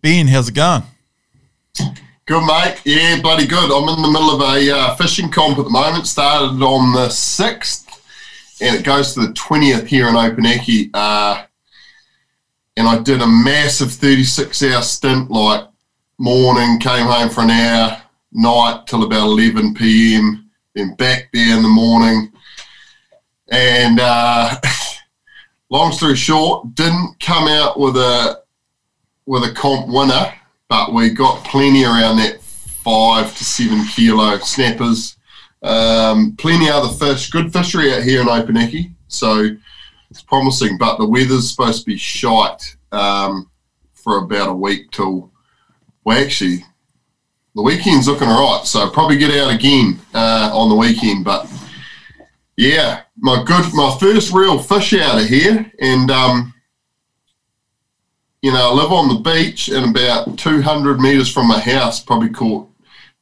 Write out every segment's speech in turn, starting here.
Ben, how's it going? Good, mate. Yeah, bloody good. I'm in the middle of a uh, fishing comp at the moment. Started on the 6th and it goes to the 20th here in Opunake. Uh, and I did a massive 36 hour stint, like morning, came home for an hour, night till about 11 p.m., then back there in the morning. And uh, long story short, didn't come out with a with a comp winner, but we got plenty around that five to seven kilo snappers. Um, plenty other fish, good fishery out here in Opunake, so it's promising. But the weather's supposed to be shite um, for about a week till well, actually, the weekend's looking all right. So probably get out again uh, on the weekend. But yeah, my good, my first real fish out of here, and um, you know, I live on the beach and about 200 meters from my house. Probably caught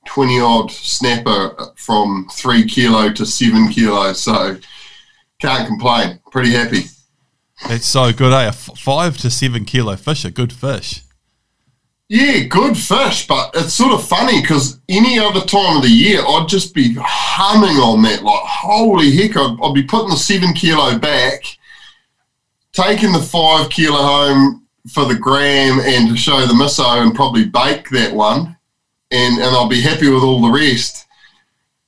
20 odd snapper from three kilo to seven kilo. So can't complain. Pretty happy. It's so good, eh? A f- five to seven kilo fish, a good fish. Yeah, good fish, but it's sort of funny because any other time of the year, I'd just be humming on that. Like, holy heck, I'd, I'd be putting the seven kilo back, taking the five kilo home for the gram and to show the miso and probably bake that one, and, and I'll be happy with all the rest.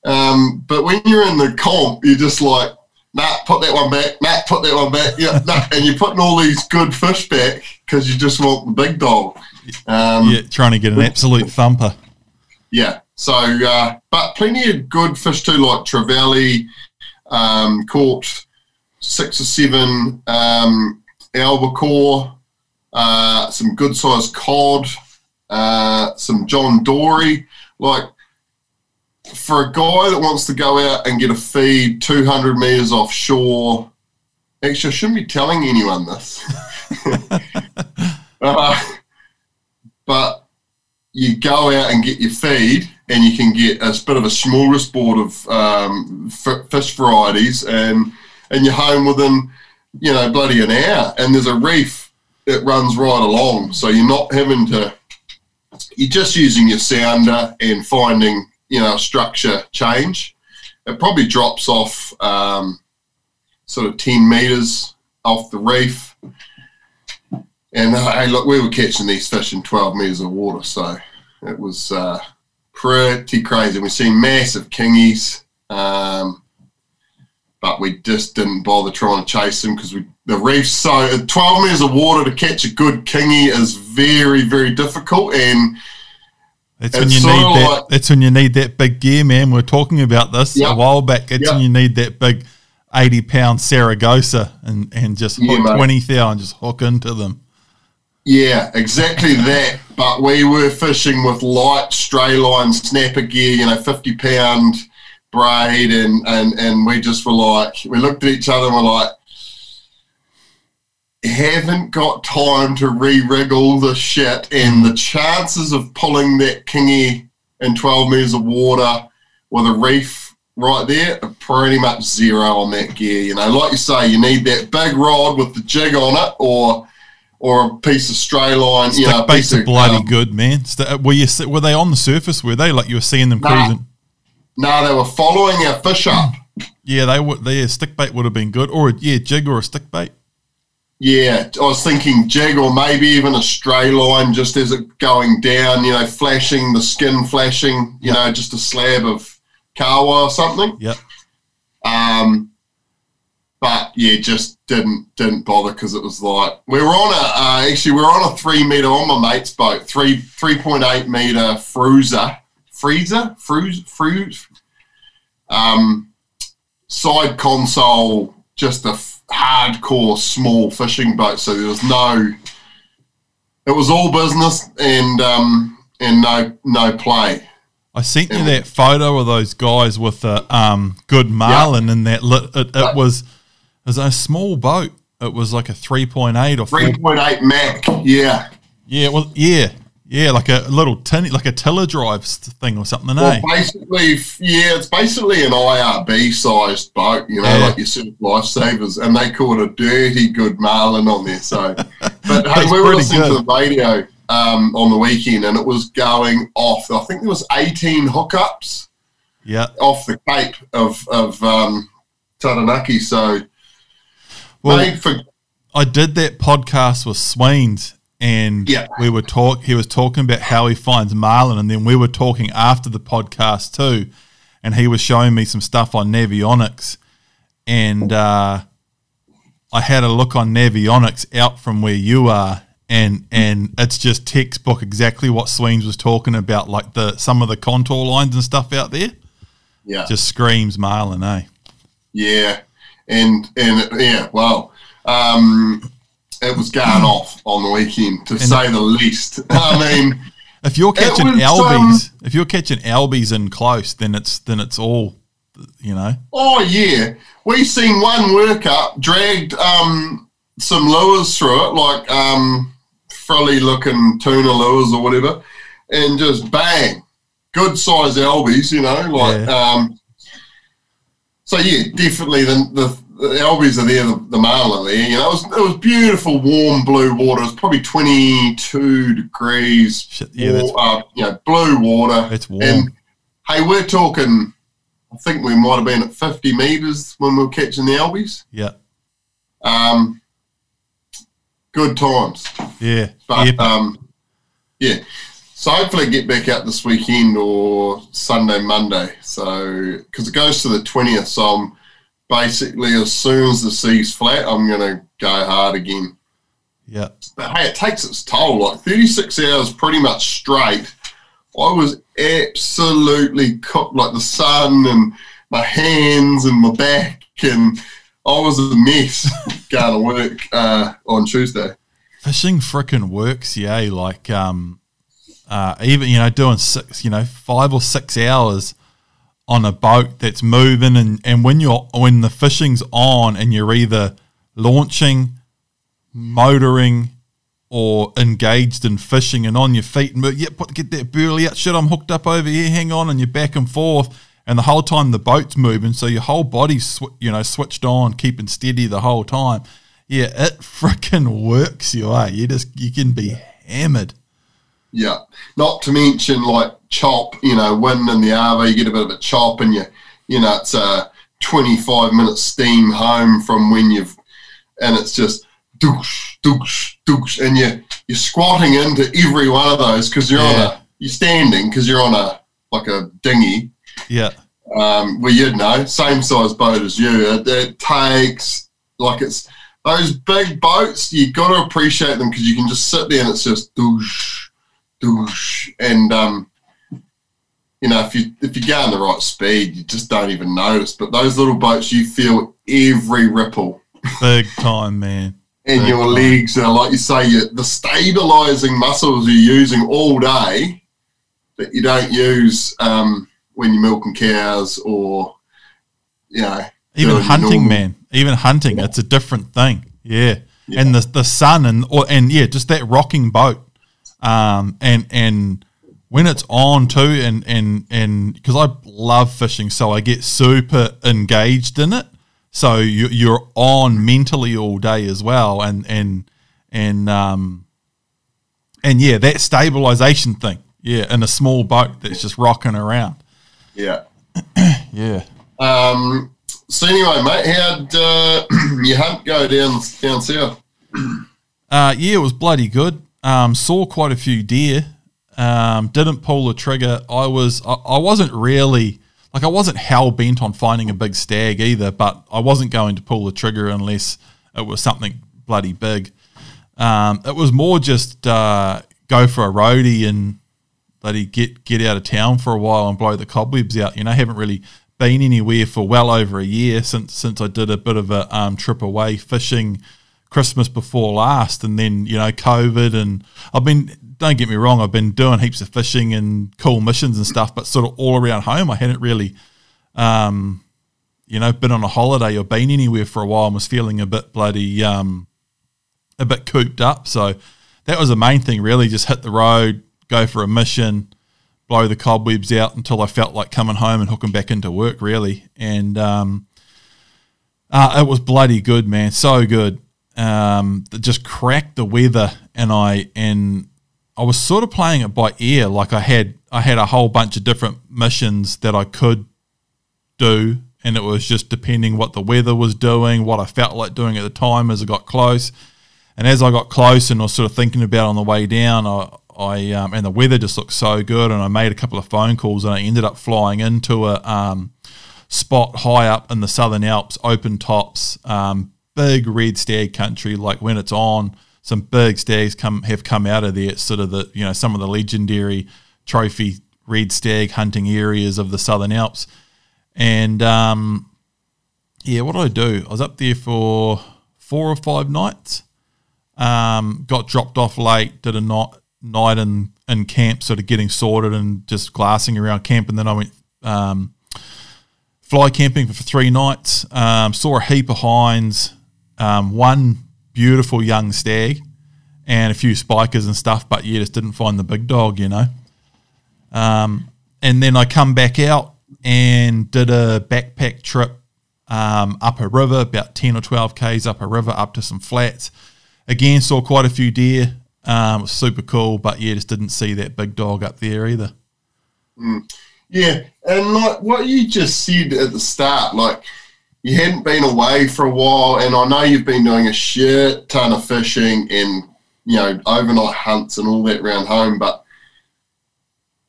Um, but when you're in the comp, you're just like, nah, put that one back, nah, put that one back, yeah, nah, and you're putting all these good fish back because you just want the big dog. Um, yeah, trying to get an absolute thumper. Yeah. So, uh, but plenty of good fish too, like trevally, um, caught six or seven um, albacore, uh, some good sized cod, uh, some John Dory. Like for a guy that wants to go out and get a feed 200 meters offshore, actually, I shouldn't be telling anyone this. uh, but you go out and get your feed and you can get a bit of a smorgasbord of um, f- fish varieties and and you're home within you know bloody an hour and there's a reef that runs right along. So you're not having to you're just using your sounder and finding you know structure change. It probably drops off um, sort of 10 meters off the reef. And uh, hey, look, we were catching these fish in 12 meters of water, so it was uh, pretty crazy. We've seen massive kingies, um, but we just didn't bother trying to chase them because the reef's so uh, 12 meters of water to catch a good kingy is very, very difficult. And that's when you need that. Like, that's when you need that big gear, man. We are talking about this yep, a while back. It's yep. when you need that big 80 pound Saragosa and, and just hook yeah, 20 thou and just hook into them. Yeah, exactly that. But we were fishing with light stray line snapper gear, you know, 50 pound braid, and, and, and we just were like, we looked at each other and we're like, haven't got time to re-rig all the shit, and the chances of pulling that kingy in 12 meters of water with a reef right there are pretty much zero on that gear. You know, like you say, you need that big rod with the jig on it, or or a piece of stray line. Stick you know, baits are bloody um, good, man. Were you were they on the surface? Were they like you were seeing them cruising? No, nah, they were following our fish up. Yeah, they would. Their stick bait would have been good, or a, yeah, jig or a stick bait. Yeah, I was thinking jig or maybe even a stray line, just as it going down. You know, flashing the skin, flashing. You yep. know, just a slab of kawa or something. Yep. Um, but yeah, just didn't didn't bother because it was like we were on a uh, actually we were on a three meter on my mate's boat, three three point eight meter freezer, freezer, fruze, fruze, um, side console, just a hardcore small fishing boat. So there was no, it was all business and um, and no no play. I sent you that photo of those guys with the um, good marlin yep. and that lit, it, it was was a small boat. It was like a 3.8 or 3.8 Mac. Yeah. Yeah. Well, yeah. Yeah. Like a little tin, like a tiller drive thing or something. Well, eh? basically, yeah, it's basically an IRB sized boat, you know, yeah. like your sort of lifesavers. And they caught a dirty good marlin on there. So, but hey, we were listening good. to the radio. um, on the weekend, and it was going off. I think there was 18 hookups. Yeah. Off the Cape of of um, Taranaki. So well, for. I did that podcast with Sweens, and we were talk. He was talking about how he finds marlin, and then we were talking after the podcast too, and he was showing me some stuff on Navionics, and uh, I had a look on Navionics out from where you are, and and it's just textbook exactly what Sweens was talking about, like the some of the contour lines and stuff out there. Yeah, just screams marlin, eh? Yeah, and and yeah, well, um, it was going off on the weekend to and say the least. I mean, if you're catching albies, um, if you're catching albies in close, then it's then it's all, you know. Oh yeah, we seen one workup dragged um, some lures through it, like um, frilly looking tuna lures or whatever, and just bang, good size albies, you know, like. Yeah. Um, so yeah, definitely the, the the albies are there, the, the male are there. You know, it was, it was beautiful, warm blue water. It was probably 22 degrees. Shit, yeah, that's, uh, you know, blue water. It's warm. And hey, we're talking, I think we might have been at 50 meters when we were catching the albies. Yeah. Um, good times. Yeah. But, yeah. um, yeah. So hopefully get back out this weekend or Sunday, Monday. So, because it goes to the 20th. So I'm, basically as soon as the sea's flat, I'm going to go hard again. Yeah. But hey, it takes its toll. Like 36 hours pretty much straight. I was absolutely cooked, like the sun and my hands and my back, and I was a mess going to work uh, on Tuesday. Fishing freaking works, yeah. Like, um, uh, even you know, doing six, you know, five or six hours on a boat that's moving and, and when you're when the fishing's on and you're either launching, motoring, or engaged in fishing and on your feet and yeah, put get that burley out. Shit, I'm hooked up over here. Hang on, and you're back and forth, and the whole time the boat's moving, so your whole body's sw- you know switched on, keeping steady the whole time. Yeah, it freaking works, you are. You just you can be hammered. Yeah, not to mention like chop, you know, wind in the RV, you get a bit of a chop, and you, you know, it's a 25 minute steam home from when you've, and it's just douche, douche, douche, and you you're squatting into every one of those because you're yeah. on a, you're standing because you're on a like a dinghy. Yeah. Um, well, you know, same size boat as you. It, it takes like it's those big boats. You've got to appreciate them because you can just sit there and it's just douche, douche, and um, you know, if you if you go in the right speed, you just don't even notice. But those little boats, you feel every ripple. Big time, man. and Big your time. legs are like you say, you, the stabilizing muscles you're using all day that you don't use um, when you're milking cows or you know even hunting, man. Even hunting, yeah. it's a different thing. Yeah. yeah. and the the sun and or and yeah, just that rocking boat, um, and and when it's on too, and and and because I love fishing, so I get super engaged in it. So you, you're on mentally all day as well, and and and um and yeah, that stabilization thing, yeah, in a small boat that's just rocking around. Yeah, yeah. Um. So anyway, mate, how'd uh, your hunt go down down south? Uh, yeah, it was bloody good. Um, saw quite a few deer. Um, didn't pull the trigger. I was I, I wasn't really like I wasn't hell bent on finding a big stag either, but I wasn't going to pull the trigger unless it was something bloody big. Um, it was more just uh, go for a roadie and bloody get get out of town for a while and blow the cobwebs out. You know, I haven't really been anywhere for well over a year since since I did a bit of a um, trip away fishing Christmas before last, and then you know COVID, and I've been don't get me wrong, I've been doing heaps of fishing and cool missions and stuff, but sort of all around home, I hadn't really, um, you know, been on a holiday or been anywhere for a while and was feeling a bit bloody, um, a bit cooped up. So that was the main thing, really. Just hit the road, go for a mission, blow the cobwebs out until I felt like coming home and hooking back into work, really. And um, uh, it was bloody good, man. So good. Um, just cracked the weather, and I and I was sort of playing it by ear. Like I had I had a whole bunch of different missions that I could do, and it was just depending what the weather was doing, what I felt like doing at the time as I got close. And as I got close and was sort of thinking about on the way down, I, I um, and the weather just looked so good, and I made a couple of phone calls, and I ended up flying into a um, spot high up in the Southern Alps, open tops, um, big red stag country. Like when it's on, some big stags come have come out of there. It's sort of the you know some of the legendary trophy red stag hunting areas of the Southern Alps, and um, yeah, what did I do? I was up there for four or five nights um, got dropped off late, did a night night in, in camp, sort of getting sorted and just glassing around camp. And then I went um, fly camping for three nights. Um, saw a heap of hinds, um, one beautiful young stag, and a few spikers and stuff. But yeah, just didn't find the big dog, you know. Um, and then I come back out and did a backpack trip um, up a river, about 10 or 12 Ks up a river, up to some flats again, saw quite a few deer. Um, super cool, but yeah, just didn't see that big dog up there either. Mm. Yeah, and like what you just said at the start, like you hadn't been away for a while, and I know you've been doing a shit ton of fishing and you know overnight hunts and all that around home, but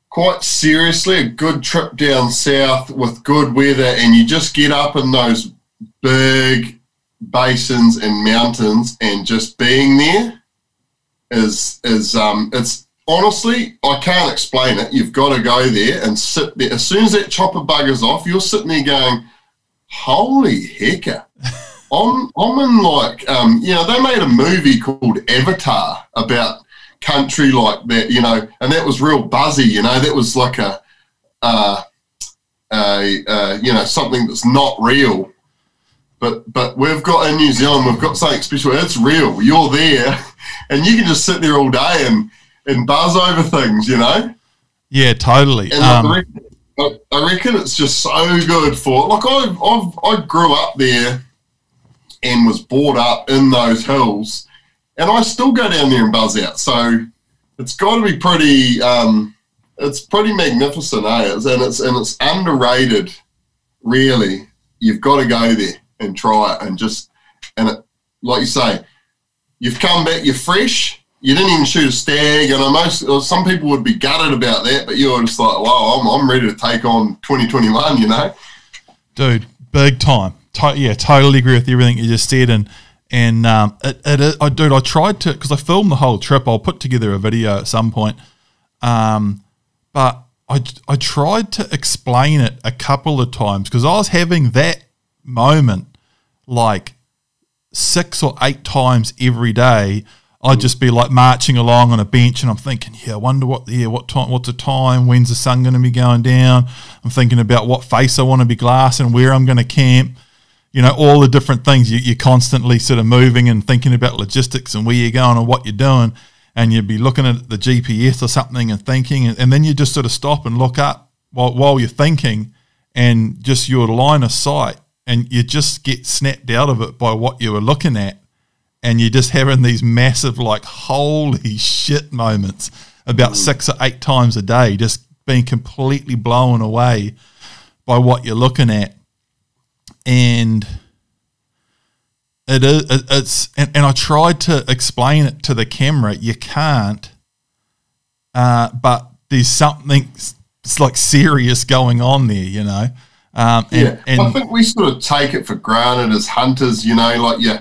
quite seriously, a good trip down south with good weather, and you just get up in those big basins and mountains and just being there is is um it's honestly I can't explain it. You've got to go there and sit there. As soon as that chopper buggers off, you're sitting there going, "Holy hecker!" I'm I'm in like um you know they made a movie called Avatar about country like that you know and that was real buzzy you know that was like a uh, a, uh, you know something that's not real but but we've got in New Zealand, we've got something special. It's real. You're there, and you can just sit there all day and and buzz over things, you know. Yeah, totally. And um, I, reckon, I reckon it's just so good for like I I've I grew up there and was brought up in those hills, and I still go down there and buzz out. So it's got to be pretty. Um, it's pretty magnificent, eh? And it's and it's underrated. Really, you've got to go there and try it and just and it, like you say, you've come back, you're fresh. You didn't even shoot a stag, and I most some people would be gutted about that, but you're just like, wow, I'm, I'm ready to take on 2021. You know, dude, big time. To- yeah, totally agree with everything you just said, and and um, it, it, I, dude, I tried to because I filmed the whole trip. I'll put together a video at some point, um, but I I tried to explain it a couple of times because I was having that moment like six or eight times every day. I'd just be like marching along on a bench, and I'm thinking, yeah, I wonder what yeah, what time, what's the time, when's the sun going to be going down? I'm thinking about what face I want to be glassing, where I'm going to camp, you know, all the different things. You, are constantly sort of moving and thinking about logistics and where you're going and what you're doing, and you'd be looking at the GPS or something and thinking, and, and then you just sort of stop and look up while while you're thinking, and just your line of sight and you just get snapped out of it by what you were looking at and you're just having these massive like holy shit moments about six or eight times a day just being completely blown away by what you're looking at and it is it's and, and i tried to explain it to the camera you can't uh, but there's something it's like serious going on there you know um, and, yeah, and I think we sort of take it for granted as hunters. You know, like you,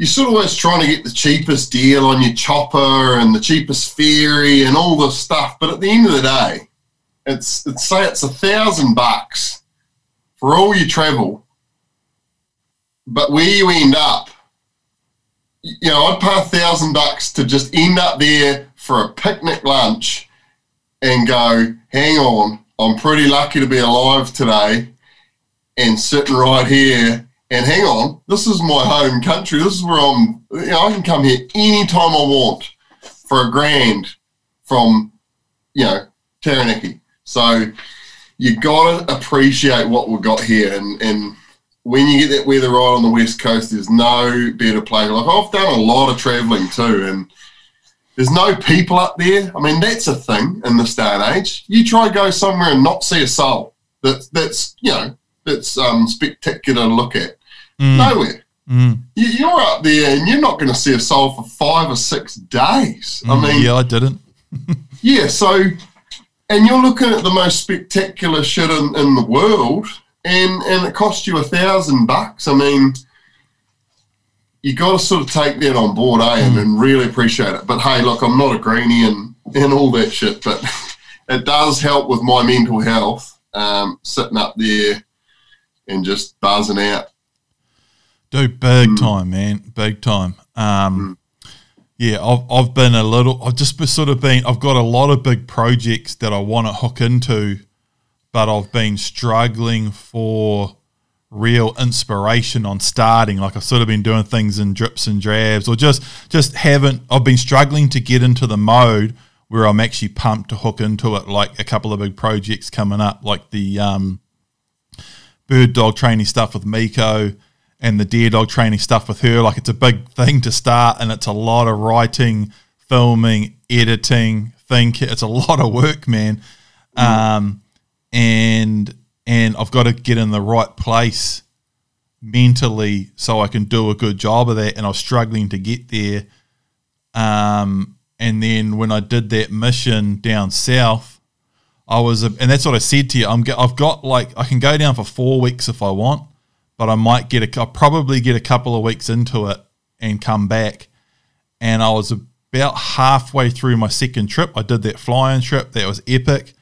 you're sort of always trying to get the cheapest deal on your chopper and the cheapest ferry and all this stuff. But at the end of the day, it's it's say it's a thousand bucks for all your travel, but where you end up, you know, I'd pay a thousand bucks to just end up there for a picnic lunch and go, hang on, I'm pretty lucky to be alive today and sitting right here. And hang on, this is my home country. This is where I'm, you know, I can come here anytime I want for a grand from, you know, Taranaki. So you got to appreciate what we've got here. And, and when you get that weather right on the west coast, there's no better place. Like I've done a lot of traveling too, and There's no people up there. I mean, that's a thing in this day and age. You try to go somewhere and not see a soul. That's that's you know that's um, spectacular to look at. Mm. Nowhere. Mm. You, are up there and you're not going to see a soul for five or six days. Mm. I mean, yeah, I didn't. yeah, so and you're looking at the most spectacular shit in, in the world, and and it cost you a thousand bucks. I mean, you got to sort of take that on board, eh, and, mm. and really appreciate it. But hey, look, I'm not a greenie and and all that shit, but it does help with my mental health. Um, sitting up there and just buzzing out. Dude, big mm. time, man, big time. Um, mm. Yeah, I've, I've been a little, I've just sort of been, I've got a lot of big projects that I want to hook into, but I've been struggling for real inspiration on starting. Like I've sort of been doing things in drips and drabs, or just just haven't. I've been struggling to get into the mode where I'm actually pumped to hook into it. Like a couple of big projects coming up, like the um, bird dog training stuff with Miko and the deer dog training stuff with her. Like it's a big thing to start, and it's a lot of writing, filming, editing. Think it's a lot of work, man. Mm. Um, and and I've got to get in the right place mentally so I can do a good job of that. And I was struggling to get there. Um, and then when I did that mission down south, I was, and that's what I said to you. I'm, I've got like I can go down for four weeks if I want, but I might get a, I'll probably get a couple of weeks into it and come back. And I was about halfway through my second trip. I did that flying trip. That was epic.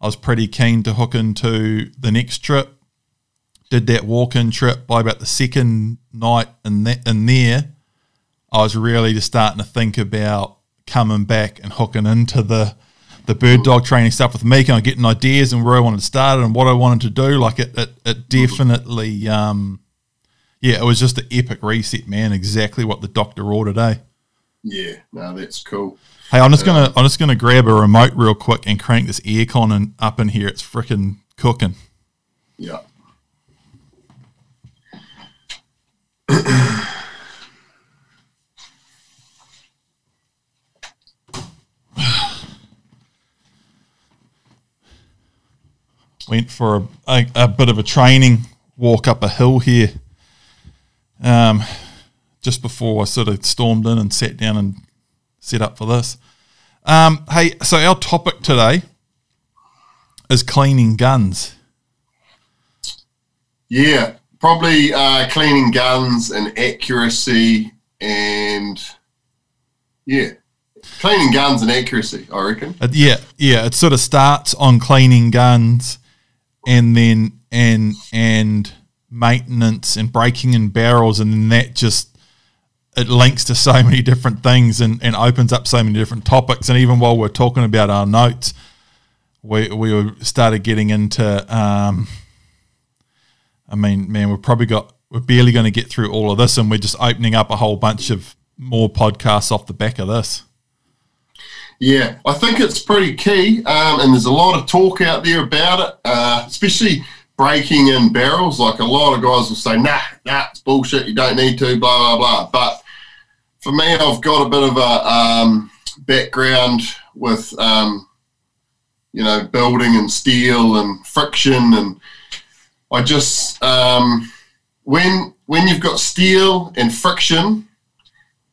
I was pretty keen to hook into the next trip. Did that walk-in trip by about the second night in that in there. I was really just starting to think about coming back and hooking into the the bird dog training stuff with me, kind of getting ideas and where I wanted to start and what I wanted to do. Like it, it, it definitely, um, yeah, it was just an epic reset, man. Exactly what the doctor ordered, eh? Yeah, no, that's cool. Hey, I'm just gonna I'm just gonna grab a remote real quick and crank this aircon and up in here. It's freaking cooking. Yeah. Went for a, a, a, bit of a training walk up a hill here. Um, just before I sort of stormed in and sat down and set up for this. Um, hey, so our topic today is cleaning guns. Yeah, probably uh, cleaning guns and accuracy and yeah, cleaning guns and accuracy. I reckon. Uh, yeah, yeah. It sort of starts on cleaning guns, and then and and maintenance and breaking in barrels, and then that just it links to so many different things and, and opens up so many different topics. And even while we're talking about our notes, we we started getting into. Um, I mean, man, we've probably got we're barely going to get through all of this, and we're just opening up a whole bunch of more podcasts off the back of this. Yeah, I think it's pretty key, um, and there's a lot of talk out there about it, uh, especially breaking in barrels. Like a lot of guys will say, "Nah, nah, bullshit. You don't need to." Blah blah blah. But for me, I've got a bit of a um, background with, um, you know, building and steel and friction, and I just um, when when you've got steel and friction,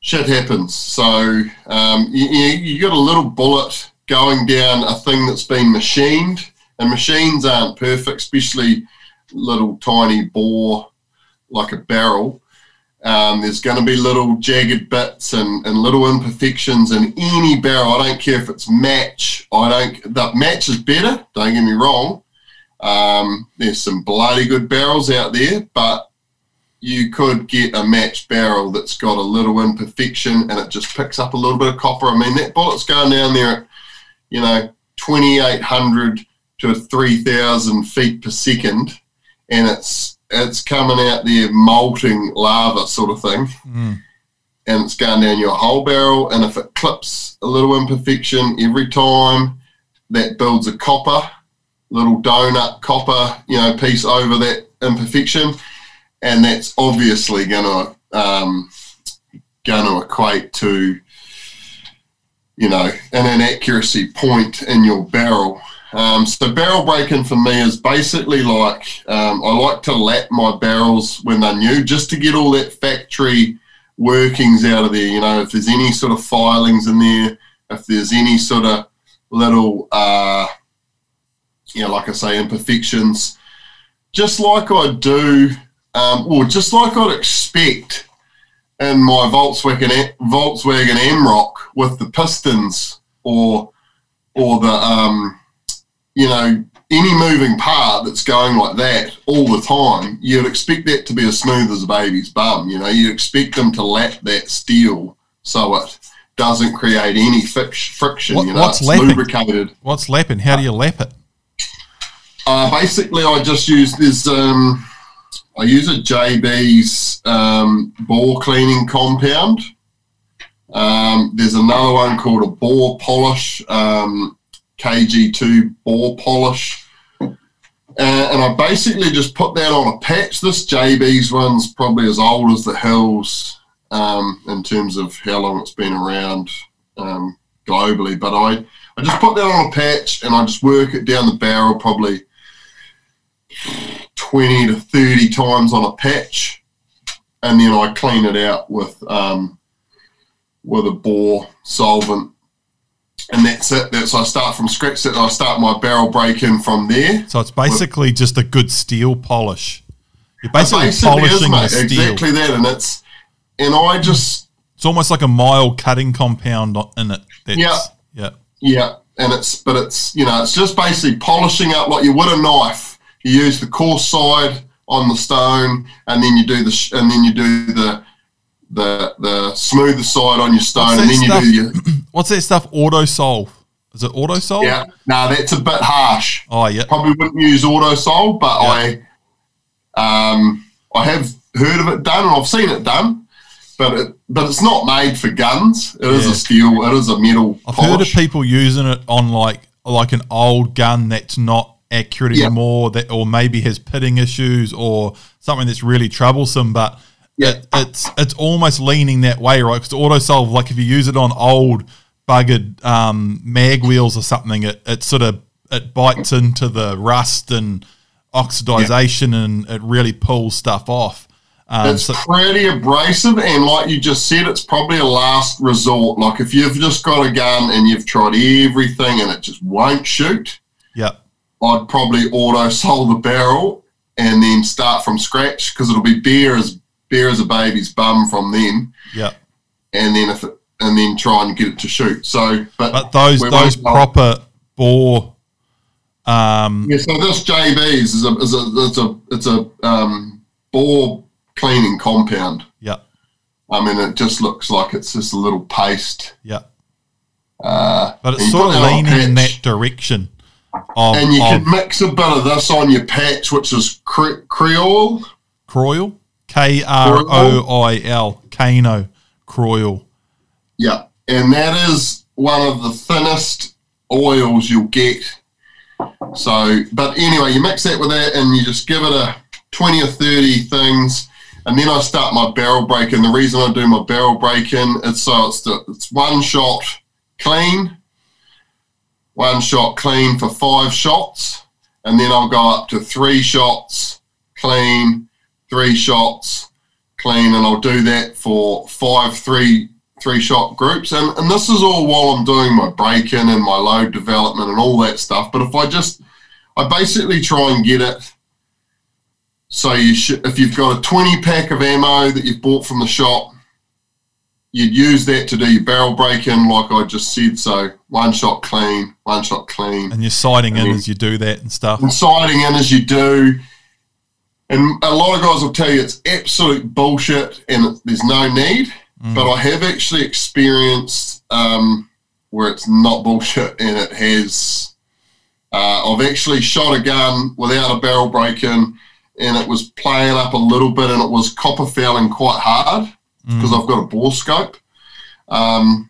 shit happens. So um, you, you got a little bullet going down a thing that's been machined, and machines aren't perfect, especially little tiny bore like a barrel. Um, there's going to be little jagged bits and, and little imperfections in any barrel. I don't care if it's match. I don't. The match is better. Don't get me wrong. Um, there's some bloody good barrels out there, but you could get a matched barrel that's got a little imperfection and it just picks up a little bit of copper. I mean, that bullet's going down there at, you know, 2,800 to 3,000 feet per second, and it's it's coming out there molting lava sort of thing. Mm. And it's going down your whole barrel. And if it clips a little imperfection every time, that builds a copper, little donut copper, you know, piece over that imperfection. And that's obviously going to um, going to equate to you know, an inaccuracy point in your barrel. Um, so barrel breaking for me is basically like um, I like to lap my barrels when they're new, just to get all that factory workings out of there. You know, if there's any sort of filings in there, if there's any sort of little, uh, you know, like I say, imperfections, just like I do, um, or just like I'd expect in my Volkswagen Volkswagen Amarok with the pistons or or the um, you know, any moving part that's going like that all the time, you'd expect that to be as smooth as a baby's bum. You know, you expect them to lap that steel so it doesn't create any friction. What, you know, what's lapping? lubricated. What's lapping? How do you lap it? Uh, basically, I just use this. Um, I use a JB's um, bore cleaning compound. Um, there's another one called a bore polish. Um, KG2 bore polish. Uh, and I basically just put that on a patch. This JB's one's probably as old as the hills um, in terms of how long it's been around um, globally. But I, I just put that on a patch and I just work it down the barrel probably 20 to 30 times on a patch. And then I clean it out with um, with a bore solvent and that's it. That's I start from scratch. That I start my barrel breaking from there. So it's basically with, just a good steel polish. You're basically, basically polishing is, the steel. Exactly that, and it's and I just it's almost like a mild cutting compound in it. That's, yeah, yeah, yeah. And it's but it's you know it's just basically polishing up like you would a knife. You use the coarse side on the stone, and then you do the sh- and then you do the the the smoother side on your stone, and then stuff, you do your. What's that stuff? Autosol. Is it Autosol? Yeah. No, that's a bit harsh. Oh yeah. Probably wouldn't use Autosol, but yeah. I um I have heard of it done and I've seen it done. But it, but it's not made for guns. It yeah. is a steel. It is a metal. I've polish. heard of people using it on like like an old gun that's not accurate yeah. anymore, that or maybe has pitting issues or something that's really troublesome. But yeah. It, it's it's almost leaning that way, right? Because Autosol, like if you use it on old buggered um, mag wheels or something, it, it sort of it bites into the rust and oxidization, yeah. and it really pulls stuff off. Um, it's so, pretty abrasive, and like you just said, it's probably a last resort. Like if you've just got a gun and you've tried everything and it just won't shoot, yeah, I'd probably Autosol the barrel and then start from scratch because it'll be bare as bare as a baby's bum from then. Yeah. And then if it, and then try and get it to shoot. So, but, but those those proper bore. Um, yeah, so this JB's is a is a it's a it's a um, bore cleaning compound. Yeah. I mean, it just looks like it's just a little paste. Yeah. Uh, but it's sort of leaning in that direction. Of, and you of, can mix a bit of this on your patch, which is cre- Creole. Kroil? K R O I L, Kano Kroil. Yeah, and that is one of the thinnest oils you'll get. So, but anyway, you mix that with that and you just give it a 20 or 30 things. And then I start my barrel breaking. The reason I do my barrel breaking is so it's, the, it's one shot clean, one shot clean for five shots. And then I'll go up to three shots clean, three shots clean, and I'll do that for five three three shot groups. And and this is all while I'm doing my break in and my load development and all that stuff. But if I just I basically try and get it so you should if you've got a 20 pack of ammo that you've bought from the shop, you'd use that to do your barrel break in, like I just said. So one shot clean, one shot clean. And you're sighting and in as you do that and stuff. And sighting in as you do. And a lot of guys will tell you it's absolute bullshit and there's no need. Mm. But I have actually experienced um, where it's not bullshit and it has. Uh, I've actually shot a gun without a barrel break in and it was playing up a little bit and it was copper fouling quite hard because mm. I've got a bore scope. Um,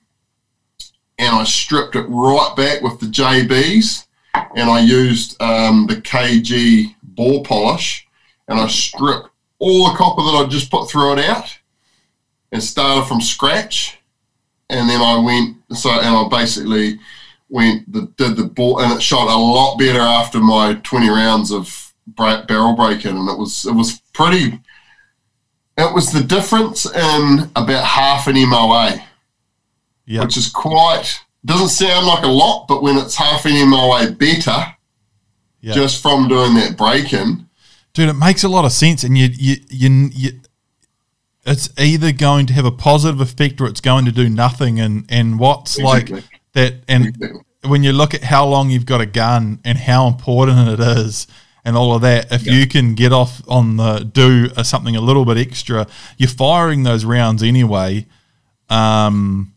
and I stripped it right back with the JBs and I used um, the KG bore polish and I stripped all the copper that I just put through it out and started from scratch. And then I went so and I basically went the did the ball and it shot a lot better after my 20 rounds of barrel breaking and it was it was pretty it was the difference in about half an MOA yep. which is quite doesn't sound like a lot but when it's half an MOA better yep. just from doing that breaking dude it makes a lot of sense and you you you, you it's either going to have a positive effect or it's going to do nothing and and what's exactly. like that and when you look at how long you've got a gun and how important it is and all of that if you can get off on the do a, something a little bit extra you're firing those rounds anyway um,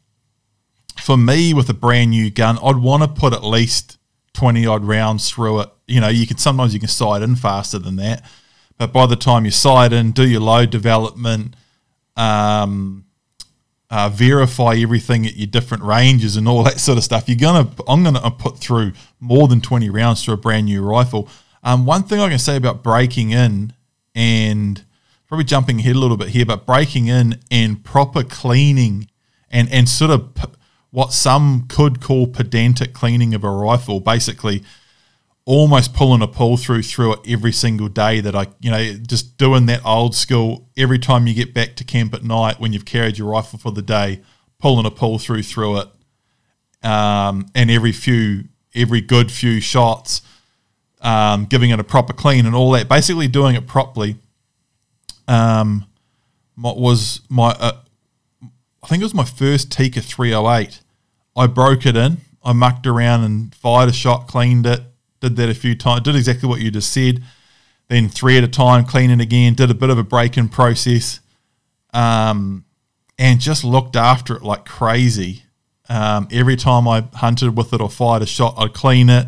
for me with a brand new gun i'd want to put at least 20 odd rounds through it you know you can sometimes you can sight in faster than that but by the time you sight in do your load development um, uh, verify everything at your different ranges and all that sort of stuff. You're gonna, I'm gonna put through more than 20 rounds to a brand new rifle. Um, one thing I can say about breaking in and probably jumping ahead a little bit here, but breaking in and proper cleaning and and sort of p- what some could call pedantic cleaning of a rifle, basically almost pulling a pull through through it every single day that I, you know, just doing that old school every time you get back to camp at night when you've carried your rifle for the day, pulling a pull through through it. Um, and every few, every good few shots, um, giving it a proper clean and all that, basically doing it properly. Um, what was my, uh, I think it was my first Tikka 308. I broke it in, I mucked around and fired a shot, cleaned it, did that a few times, did exactly what you just said. Then three at a time, cleaning again, did a bit of a break in process, um, and just looked after it like crazy. Um, every time I hunted with it or fired a shot, I'd clean it.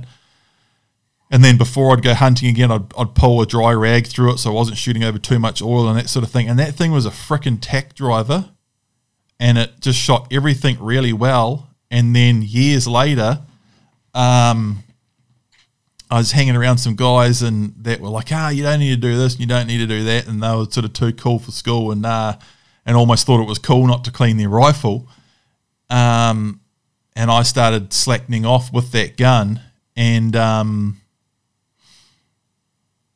And then before I'd go hunting again, I'd, I'd pull a dry rag through it so I wasn't shooting over too much oil and that sort of thing. And that thing was a freaking tack driver and it just shot everything really well. And then years later, um, I was hanging around some guys and that were like, ah, you don't need to do this and you don't need to do that. And they were sort of too cool for school and uh, and almost thought it was cool not to clean their rifle. Um, and I started slackening off with that gun and um,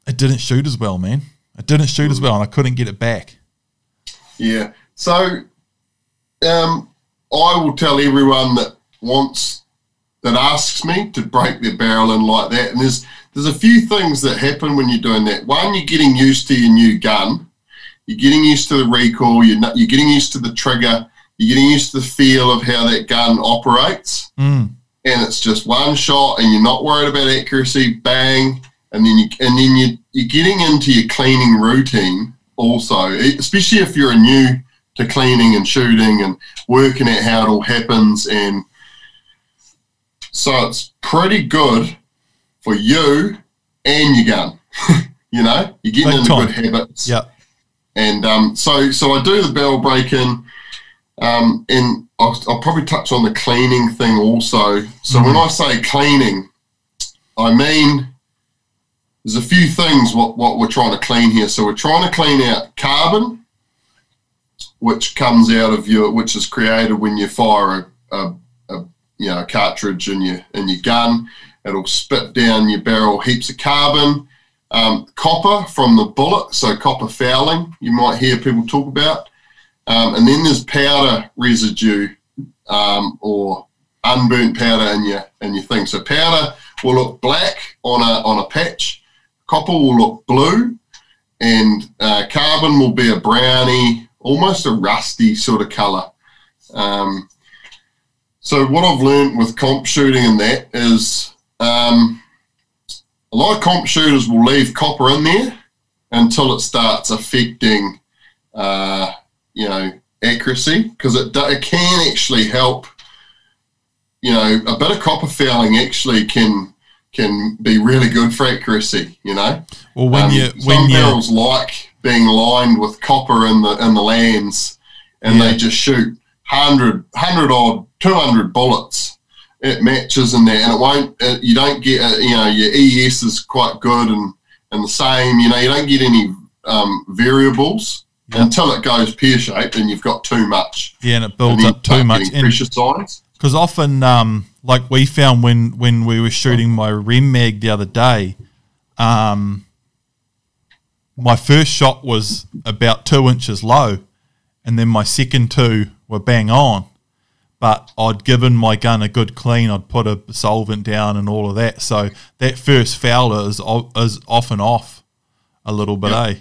it didn't shoot as well, man. It didn't shoot as well and I couldn't get it back. Yeah. So um, I will tell everyone that wants that asks me to break their barrel in like that. And there's there's a few things that happen when you're doing that. One, you're getting used to your new gun. You're getting used to the recoil. You're not, you're getting used to the trigger. You're getting used to the feel of how that gun operates. Mm. And it's just one shot, and you're not worried about accuracy. Bang, and then you and then you you're getting into your cleaning routine also, especially if you're new to cleaning and shooting and working out how it all happens and so it's pretty good for you and your gun. you know, you're getting Big into time. good habits. Yeah. And um, so, so I do the barrel breaking, um, and I'll, I'll, probably touch on the cleaning thing also. So mm-hmm. when I say cleaning, I mean there's a few things what, what we're trying to clean here. So we're trying to clean out carbon, which comes out of your, which is created when you fire a, a you know, a cartridge in your in your gun. It'll spit down your barrel heaps of carbon. Um, copper from the bullet, so copper fouling, you might hear people talk about. Um, and then there's powder residue um, or unburnt powder in your in your thing. So powder will look black on a on a patch. Copper will look blue, and uh, carbon will be a browny, almost a rusty sort of color. Um, so what I've learned with comp shooting and that is um, a lot of comp shooters will leave copper in there until it starts affecting, uh, you know, accuracy because it, it can actually help. You know, a bit of copper fouling actually can can be really good for accuracy. You know, well when um, you when some barrels like being lined with copper in the in the lands, and yeah. they just shoot 100, 100 odd 200 bullets it matches in there and it won't it, you don't get uh, you know your es is quite good and and the same you know you don't get any um, variables until it goes pear shaped and you've got too much yeah and it builds and up too much pressure signs because often, um, like we found when when we were shooting my Rem mag the other day, um, my first shot was about two inches low, and then my second two were bang on. But I'd given my gun a good clean. I'd put a solvent down and all of that. So that first fouler is is often off a little bit, yep. eh?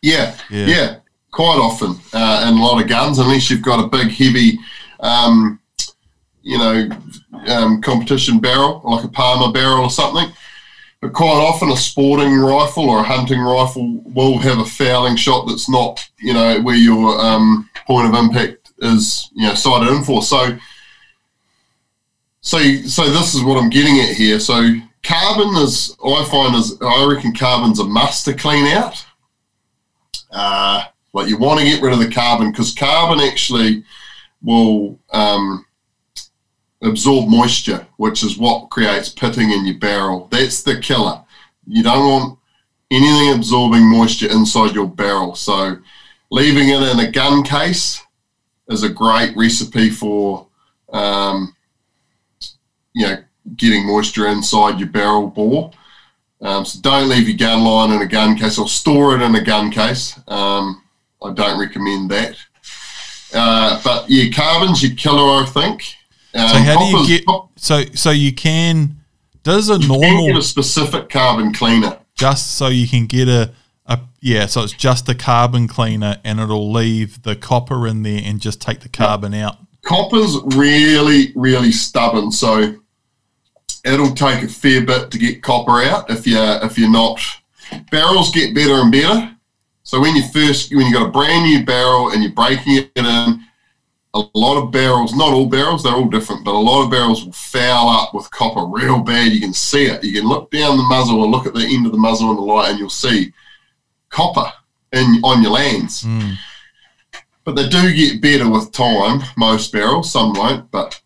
Yeah, yeah, yeah, quite often uh, in a lot of guns, unless you've got a big, heavy, um, you know, um, competition barrel like a Palmer barrel or something. But quite often, a sporting rifle or a hunting rifle will have a fouling shot that's not, you know, where your um, point of impact is, you know, sighted in for. So, so, so this is what I'm getting at here. So, carbon is, I find, is I reckon carbon's a must to clean out. Uh, like you want to get rid of the carbon because carbon actually will um, absorb moisture, which is what creates pitting in your barrel. That's the killer. You don't want anything absorbing moisture inside your barrel. So leaving it in a gun case is a great recipe for, um, you know, getting moisture inside your barrel bore. Um, so don't leave your gun line in a gun case or store it in a gun case. Um, I don't recommend that. Uh, but yeah, carbon's your killer, I think. Um, so how do you get? So so you can. Does a normal get a specific carbon cleaner just so you can get a a yeah? So it's just a carbon cleaner, and it'll leave the copper in there and just take the carbon out. Copper's really really stubborn, so it'll take a fair bit to get copper out if you if you're not. Barrels get better and better. So when you first when you got a brand new barrel and you're breaking it in, a lot of barrels, not all barrels, they're all different, but a lot of barrels will foul up with copper real bad. You can see it. You can look down the muzzle or look at the end of the muzzle in the light, and you'll see copper in on your lands. Mm. But they do get better with time. Most barrels, some won't, but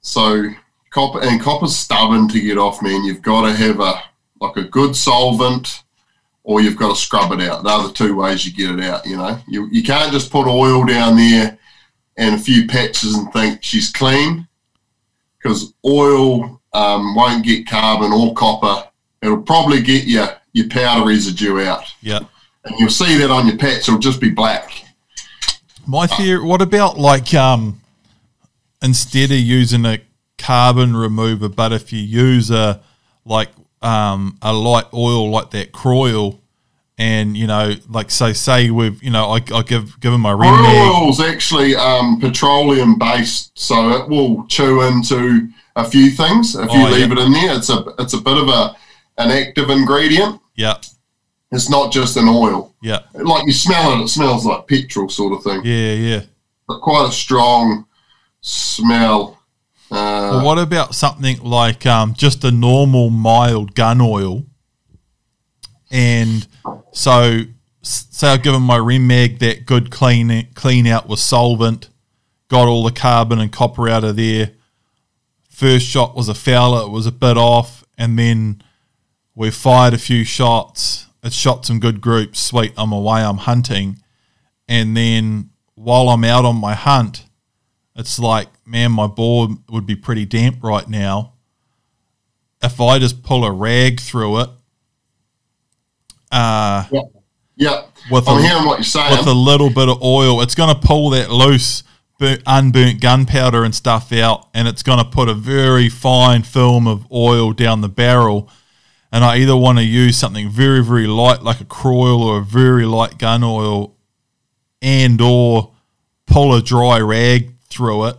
so copper and copper's stubborn to get off, man. You've got to have a like a good solvent, or you've got to scrub it out. They're the two ways you get it out. You know, you you can't just put oil down there and a few patches and think she's clean, because oil um, won't get carbon or copper. It'll probably get your your powder residue out. Yeah, and you'll see that on your patch. It'll just be black. My theory. What about like um, instead of using a carbon remover, but if you use a like um, a light oil like that Kroil, and you know, like so, say say with you know, I, I give give them my ring. Oil's actually um, petroleum based, so it will chew into a few things if you oh, leave yeah. it in there. It's a it's a bit of a an active ingredient. Yeah. It's not just an oil. Yeah. Like you smell it, it smells like petrol sort of thing. Yeah, yeah. But quite a strong smell. Uh, well, what about something like um, just a normal mild gun oil? And so, say I've given my Rem mag that good clean clean out with solvent, got all the carbon and copper out of there. First shot was a fouler; it was a bit off, and then we fired a few shots. It shot some good groups. Sweet, I'm away. I'm hunting, and then while I'm out on my hunt, it's like, man, my bore would be pretty damp right now. If I just pull a rag through it, uh, yeah, yeah. With I'm a, hearing what you're saying. With a little bit of oil, it's going to pull that loose, burnt, unburnt gunpowder and stuff out, and it's going to put a very fine film of oil down the barrel. And I either want to use something very, very light, like a Kroil or a very light gun oil, and or pull a dry rag through it.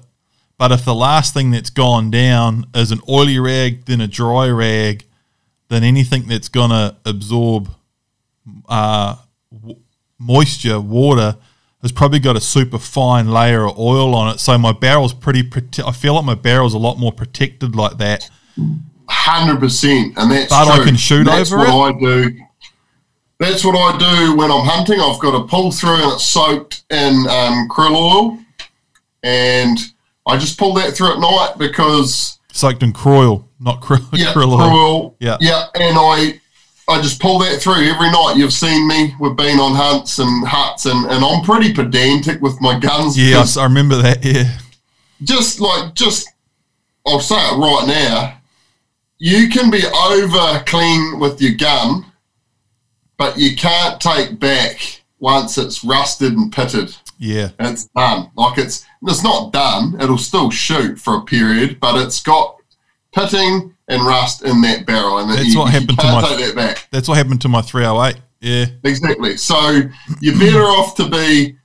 But if the last thing that's gone down is an oily rag, then a dry rag, then anything that's going to absorb uh, w- moisture, water, has probably got a super fine layer of oil on it. So my barrel's pretty. Prote- I feel like my barrel's a lot more protected like that. Hundred percent, and that's but true. I can shoot that's over what it. I do. That's what I do when I'm hunting. I've got a pull through and it's soaked in um, krill oil and I just pull that through at night because soaked in Kroil, not krill. Yeah, krill. Yeah, yeah, and I I just pull that through every night. You've seen me. We've been on hunts and huts, and, and I'm pretty pedantic with my guns. Yes, I remember that. Yeah, just like just I'll say it right now. You can be over clean with your gun, but you can't take back once it's rusted and pitted. Yeah, it's done. Like it's it's not done. It'll still shoot for a period, but it's got pitting and rust in that barrel, and that's you, what happened to my. Take That back. That's what happened to my 308. Yeah, exactly. So you're better off to be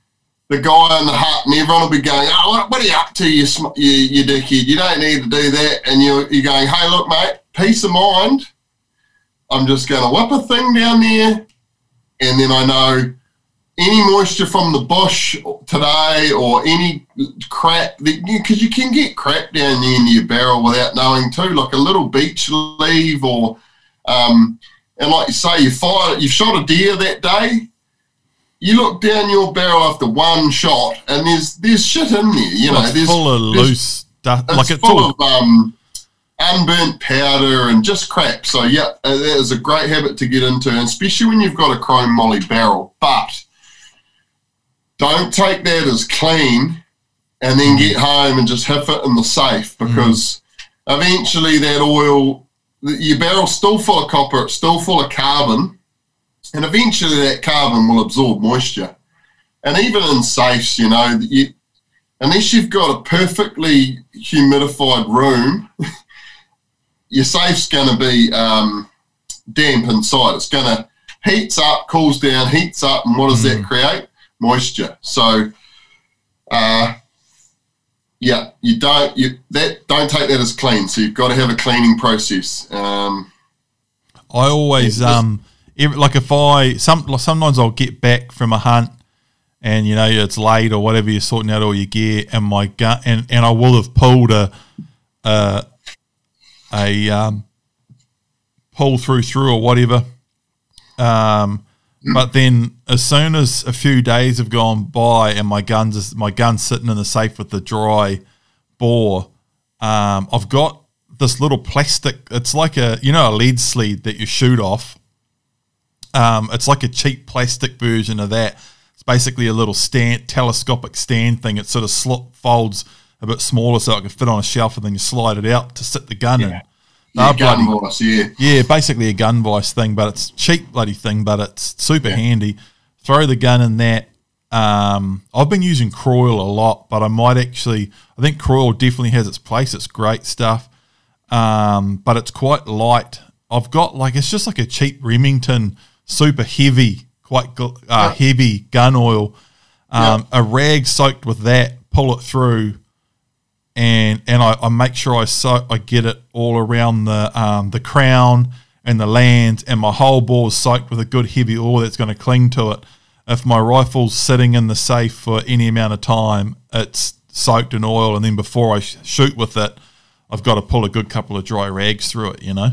the guy in the hut, and everyone will be going, "Oh, what, what are you up to, you, you, you dickhead? You don't need to do that." And you're, you're going, "Hey, look, mate, peace of mind. I'm just going to whip a thing down there, and then I know any moisture from the bush today or any crap because you can get crap down there in your barrel without knowing too, like a little beech leaf or um, and like you say, you fired, you've shot a deer that day. You look down your barrel after one shot, and there's there's shit in there. You know, there's full of loose stuff. It's like it's full all... of um, unburnt powder and just crap. So yeah, uh, that is a great habit to get into, and especially when you've got a chrome moly barrel. But don't take that as clean and then get home and just have it in the safe because mm. eventually that oil, your barrel's still full of copper, it's still full of carbon, and eventually that carbon will absorb moisture. And even in safes, you know, you, unless you've got a perfectly humidified room, your safe's going to be um, damp inside. It's going to heats up, cools down, heats up, and what does mm. that create? Moisture. So, uh, yeah, you don't you that don't take that as clean. So you've got to have a cleaning process. Um, I always yeah, um every, like if I some sometimes I'll get back from a hunt and you know it's late or whatever you're sorting out all your gear and my gun and, and I will have pulled a a, a um pull through through or whatever um but then, as soon as a few days have gone by and my guns my gun's sitting in the safe with the dry bore, um, I've got this little plastic. It's like a you know a lead sleeve that you shoot off. Um, it's like a cheap plastic version of that. It's basically a little stand, telescopic stand thing. It sort of slot folds a bit smaller so it can fit on a shelf, and then you slide it out to sit the gun yeah. in. Yeah, gun bloody, vice, yeah. Yeah, basically a gun vice thing, but it's cheap bloody thing, but it's super yeah. handy. Throw the gun in that. Um, I've been using Kroil a lot, but I might actually. I think Kroil definitely has its place. It's great stuff, um, but it's quite light. I've got like it's just like a cheap Remington, super heavy, quite uh, heavy gun oil. Um, yeah. A rag soaked with that, pull it through and and I, I make sure I so I get it all around the um, the crown and the lands, and my whole bore is soaked with a good heavy oil that's going to cling to it. If my rifle's sitting in the safe for any amount of time, it's soaked in oil, and then before I sh- shoot with it, I've got to pull a good couple of dry rags through it. You know.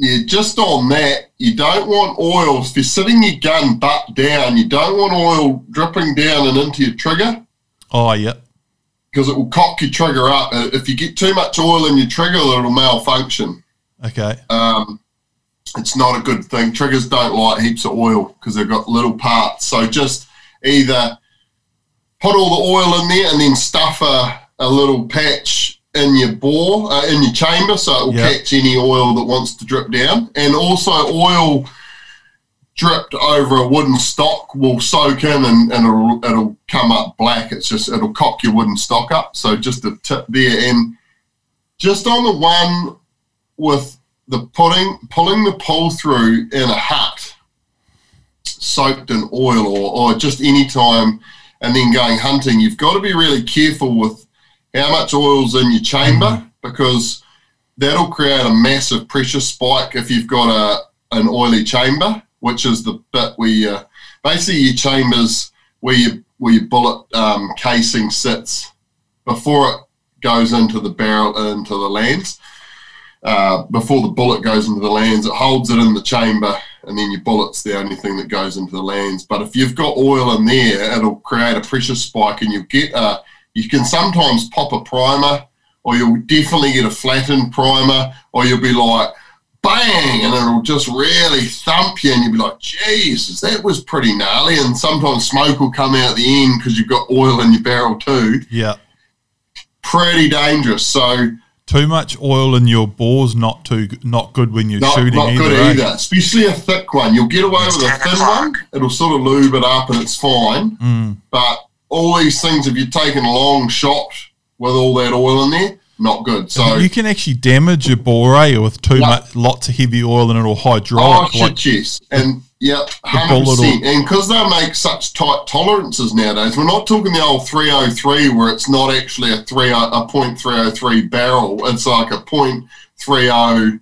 Yeah, just on that, you don't want oil. If you're sitting your gun butt down, you don't want oil dripping down and into your trigger. Oh, yeah because it will cock your trigger up. Uh, if you get too much oil in your trigger, it'll malfunction. Okay. Um, it's not a good thing. Triggers don't like heaps of oil because they've got little parts. So just either put all the oil in there and then stuff a, a little patch in your bore, uh, in your chamber, so it will yep. catch any oil that wants to drip down. And also oil dripped over a wooden stock will soak in and, and it'll, it'll come up black. It's just, it'll cock your wooden stock up. So just a tip there. And just on the one with the putting, pulling the pull through in a hut soaked in oil or, or just any time and then going hunting, you've got to be really careful with how much oil's in your chamber mm-hmm. because that'll create a massive pressure spike if you've got a, an oily chamber which is the bit where you, basically your chambers where you where your bullet um, casing sits before it goes into the barrel into the lands. Uh, before the bullet goes into the lands, it holds it in the chamber, and then your bullet's the only thing that goes into the lands. But if you've got oil in there, it'll create a pressure spike, and you get a. You can sometimes pop a primer, or you'll definitely get a flattened primer, or you'll be like, bang, and it'll just really thump you, and you'll be like, Jesus, that was pretty gnarly. And sometimes smoke will come out the end because you've got oil in your barrel too. Yeah. pretty dangerous. So too much oil in your bore's not too not good when you're not, shooting. Not either, good eh? either, especially a thick one. You'll get away It's with a thin o'clock. one; it'll sort of lube it up and it's fine. Mm. But all these things, if you're taking a long shot with all that oil in there, not good. So you can actually damage your bore with too Yeah. much, lots of heavy oil, and it'll oh hydraulic. shit, like, yes, and yeah, hundred percent. And because they make such tight tolerances nowadays, we're not talking the old three hundred three where it's not actually a three a point three hundred three barrel. It's like a point three zero,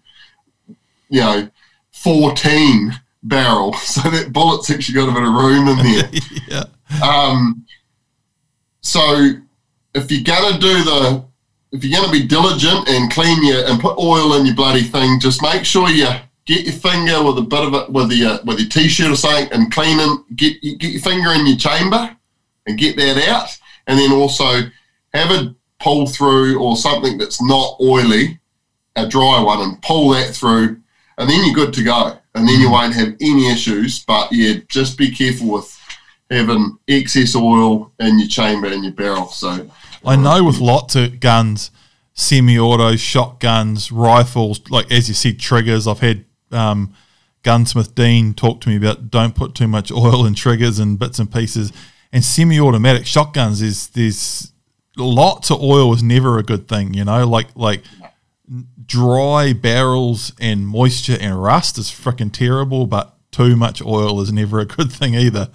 you know, fourteen barrel. So that bullet's actually got a bit of room in there. yeah, Um, so if you're gonna do the, if you're gonna be diligent and clean your and put oil in your bloody thing, just make sure you get your finger with a bit of it with your with your t-shirt or something and clean and get get your finger in your chamber and get that out, and then also have a pull through or something that's not oily, a dry one, and pull that through, and then you're good to go, and then you mm. won't have any issues. But yeah, just be careful with having excess oil in your chamber and your barrel. So I know with lots of guns, semi-autos, shotguns, rifles, like as you said, triggers. I've had um, gunsmith Dean talk to me about don't put too much oil in triggers and bits and pieces. And semi-automatic shotguns is there's lots of oil is never a good thing. You know, like like dry barrels and moisture and rust is freaking terrible, but too much oil is never a good thing either.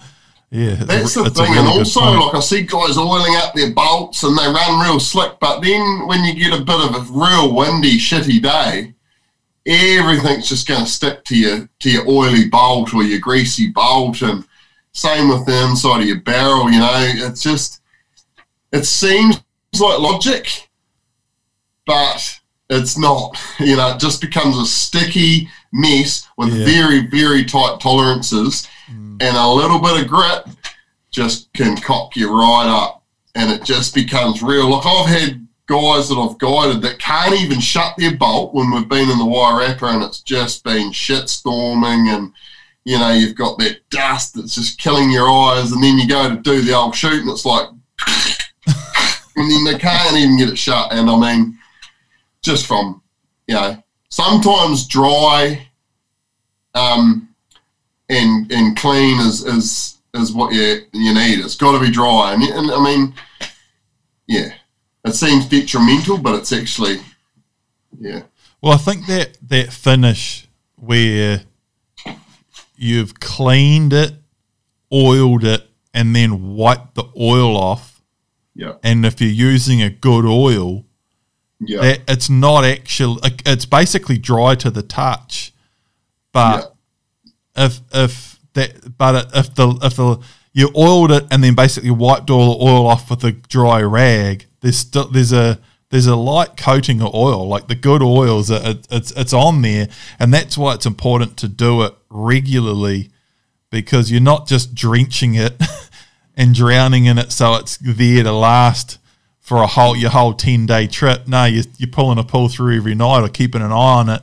Yeah, that's the thing. really and also, point. like I see guys oiling up their bolts and they run real slick, but then when you get a bit of a real windy, shitty day, everything's just going to stick to your to your oily bolt or your greasy bolt, and same with the inside of your barrel. You know, it's just it seems like logic, but it's not. You know, it just becomes a sticky mess with Yeah. very very tight tolerances, and a little bit of grit just can cock you right up, and it just becomes real. Look, I've had guys that I've guided that can't even shut their bolt when we've been in the Wairarapa, and it's just been shit storming and you know, you've got that dust that's just killing your eyes, and then you go to do the old shoot, and it's like, and then they can't even get it shut. And I mean, just from, you know, sometimes dry um, and and clean is is is what you you need. It's got to be dry, and, and I mean, yeah, it seems detrimental, but it's actually, yeah, Well, I think that that finish where you've cleaned it, oiled it, and then wiped the oil off, yeah, and if you're using a good oil, yeah, that it's not actually it's basically dry to the touch, but if if that but if the if the you oiled it and then basically wiped all the oil off with a dry rag, there's still there's a there's a light coating of oil, like the good oils. It, it's it's on there, and that's why it's important to do it regularly, because you're not just drenching it and drowning in it, so it's there to last for a whole your whole ten day trip. No, you're, you're pulling a pull through every night or keeping an eye on it.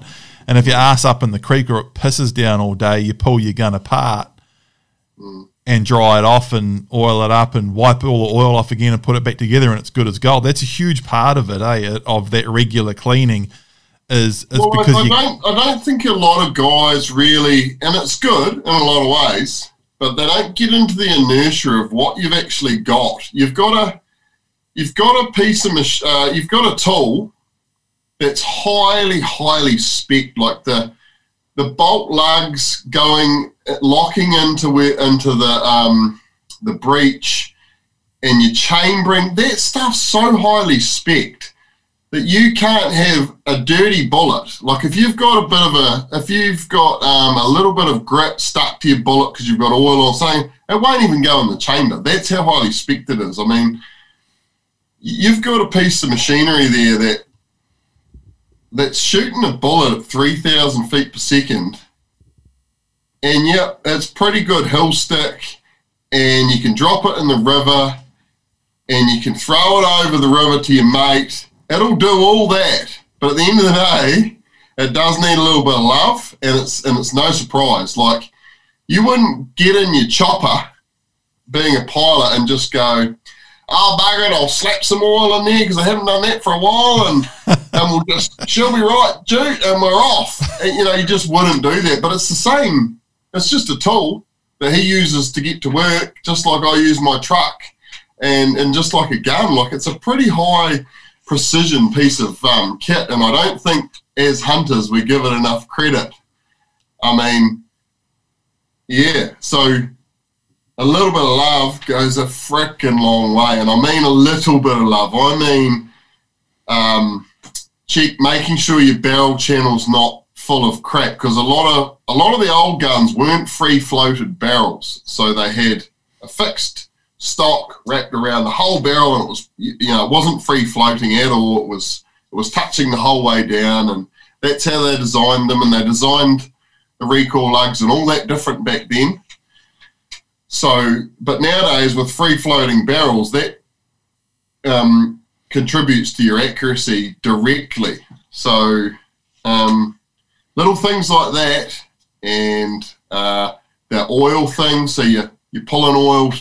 And if your ass up in the creek or it pisses down all day, you pull your gun apart and dry it off and oil it up and wipe all the oil off again and put it back together and it's good as gold. That's a huge part of it, eh? Of that regular cleaning is, is well, because I, I you don't. I don't think a lot of guys really, and it's good in a lot of ways, but they don't get into the inertia of what you've actually got. You've got a, you've got a piece of, mach- uh, you've got a tool that's highly, highly spec like the, the bolt lugs going locking into where into the um, the breech and your chambering. That stuff's so highly spec that you can't have a dirty bullet. Like if you've got a bit of a, if you've got um, a little bit of grit stuck to your bullet because you've got oil or something, it won't even go in the chamber. That's how highly spec it is. I mean, you've got a piece of machinery there that that's shooting a bullet at 3,000 feet per second. And yeah, it's pretty good hill stick. And you can drop it in the river and you can throw it over the river to your mate. It'll do all that. But at the end of the day, it does need a little bit of love and it's and it's no surprise. Like you wouldn't get in your chopper being a pilot and just go, oh, bugger it, I'll slap some oil in there because I haven't done that for a while and, and we'll just, she'll be right, Jute, and we're off. And, you know, you just wouldn't do that. But it's the same, it's just a tool that he uses to get to work, just like I use my truck and, and just like a gun. Like it's a pretty high precision piece of um, kit. And I don't think as hunters we give it enough credit. I mean, yeah, so a little bit of love goes a freaking long way. And I mean a little bit of love. I mean, um, check, making sure your barrel channel's not full of crap because a lot of a lot of the old guns weren't free floated barrels, so they had a fixed stock wrapped around the whole barrel, and it was you know it wasn't free floating at all. It was it was touching the whole way down, and that's how they designed them, and they designed the recoil lugs and all that different back then. So, but nowadays with free floating barrels, that um, contributes to your accuracy directly. So, um, little things like that, and uh, the oil thing. So you you pull an oil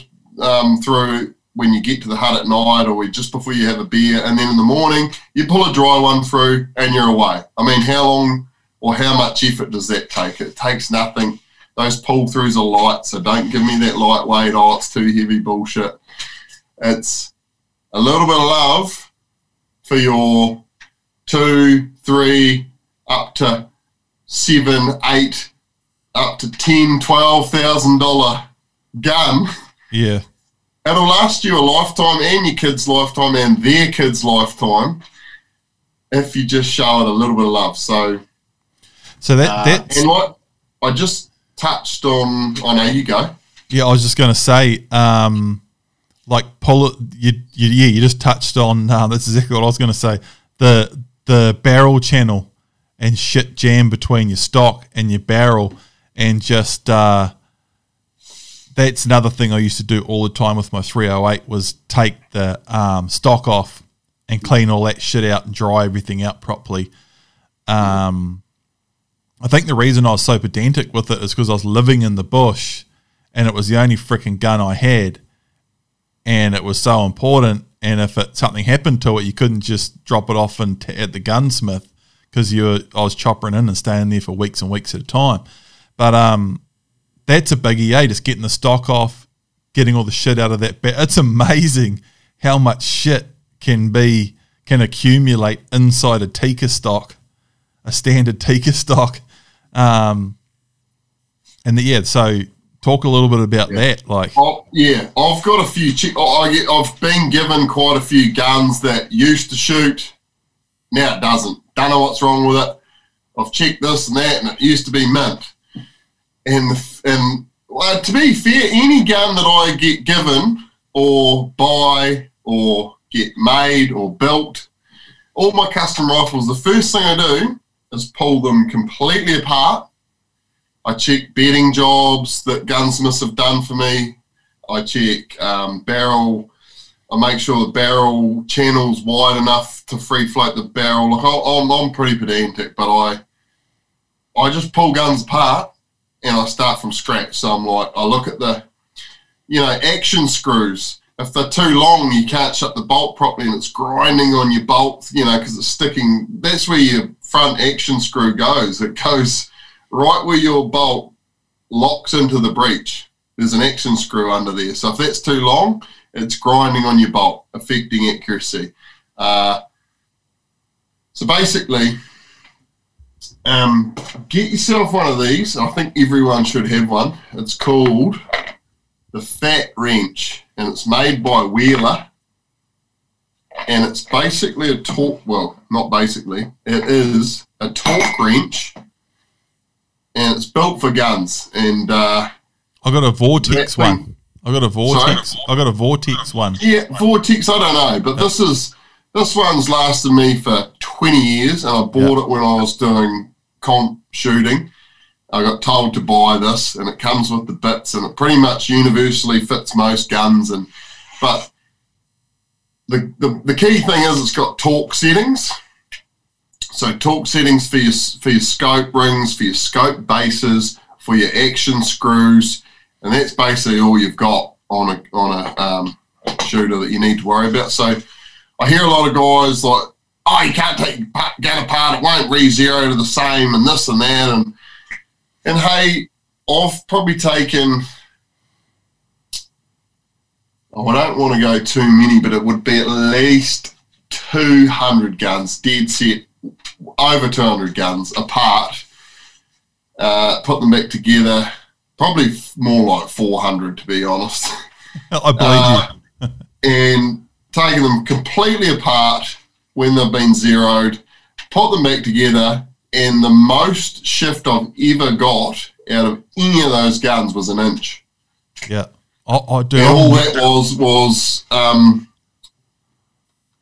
um, through when you get to the hut at night, or just before you have a beer, and then in the morning you pull a dry one through, and you're away. I mean, how long or how much effort does that take? It takes nothing those pull throughs are light, so don't give me that lightweight, oh, it's too heavy bullshit. It's a little bit of love for your two, three, up to seven, eight, up to ten, twelve thousand dollar gun. Yeah. It'll last you a lifetime and your kid's lifetime and their kid's lifetime if you just show it a little bit of love. So So that uh, that's and what I just touched on. I know you go. Yeah, I was just going to say, um, like pull it. You, you, yeah, you just touched on. Uh, that's exactly what I was going to say. The the barrel channel and shit jam between your stock and your barrel, and just uh, that's another thing I used to do all the time with my 308 was take the um, stock off and clean all that shit out and dry everything out properly. Um, I think the reason I was so pedantic with it is because I was living in the bush and it was the only freaking gun I had. And it was so important. And if it, something happened to it, you couldn't just drop it off and t- at the gunsmith because you I was choppering in and staying there for weeks and weeks at a time. But um, that's a biggie, eh? Just getting the stock off, getting all the shit out of that. Ba- it's amazing how much shit can be can accumulate inside a Tikka stock, a standard Tikka stock. Um, and the, yeah, so talk a little bit about yeah. that. Like, oh, yeah, I've got a few. I get, I've been given quite a few guns that used to shoot. Now it doesn't. Don't know what's wrong with it. I've checked this and that, and it used to be mint. And and well, to be fair, any gun that I get given or buy or get made or built, all my custom rifles, the first thing I do is pull them completely apart. I check bedding jobs that gunsmiths have done for me. I check um, barrel. I make sure the barrel channel's wide enough to free float the barrel. Look, I'm, I'm pretty pedantic, but I I just pull guns apart and I start from scratch. So I'm like, I look at the, you know, action screws if they're too long, you can't shut the bolt properly and it's grinding on your bolt, you know, because it's sticking. That's where your front action screw goes. It goes right where your bolt locks into the breech. There's an action screw under there. So if that's too long, it's grinding on your bolt, affecting accuracy. Uh, so basically, um, get yourself one of these. I think everyone should have one. It's called the Fat Wrench and it's made by Wheeler. And it's basically a torque, well, not basically, it is a torque wrench and it's built for guns. And uh, I got a Vortex one. I got a Vortex. Sorry? I got a Vortex one. Yeah, Vortex. I don't know, but this is this one's lasted me for twenty years, and I bought yep. it when I was doing comp shooting, I got told to buy this, and it comes with the bits, and it pretty much universally fits most guns. And but the, the, the key thing is it's got torque settings. So torque settings for your for your scope rings, for your scope bases, for your action screws, and that's basically all you've got on a on a um, shooter that you need to worry about. So I hear a lot of guys like, oh, you can't take gun apart, it won't re-zero to the same and this and that. And, and hey, I've probably taken, oh, I don't want to go too many, but it would be at least 200 guns, dead set, over 200 guns apart, uh, put them back together, probably more like 400 to be honest. I believe uh, you. and taking them completely apart when they've been zeroed, put them back together, and the most shift I've ever got out of any of those guns was an inch. Yeah. I, I do. All that was was um,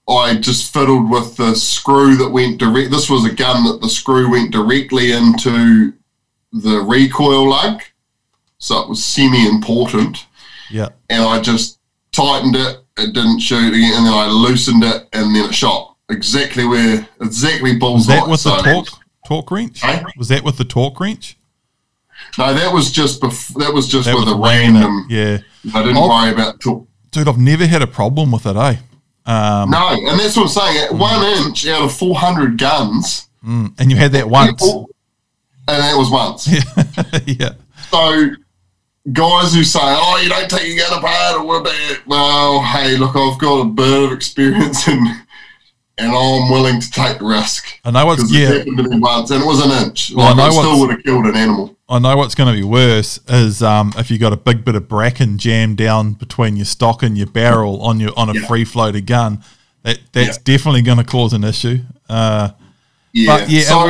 I just fiddled with the screw that went direct. This was a gun that the screw went directly into the recoil lug, so it was semi-important. Yeah. And I just tightened it. It didn't shoot again, and then I loosened it, and then it shot exactly where exactly bullseye. Was that with so, the torque torque wrench? Was that with the torque wrench? No, that was just bef- that was just that with was a random. yeah, I didn't I've, worry about torque. Dude, I've never had a problem with it, eh? Um, no, and that's what I'm saying. Mm. one inch out of 400 guns, mm, and you had that once, people, and that was once. yeah. So guys who say, "Oh, you don't take your gun apart," or what about? Well, hey, look, I've got a bit of experience and and I'm willing to take the risk. I know what's yeah. It happened to me once, and it was an inch. Well, like, I, know I still would have killed an animal. I know what's going to be worse is um, if you got a big bit of bracken jammed down between your stock and your barrel on your on a yeah. free floated gun. That that's yeah. definitely going to cause an issue. Uh, yeah. But yeah. So,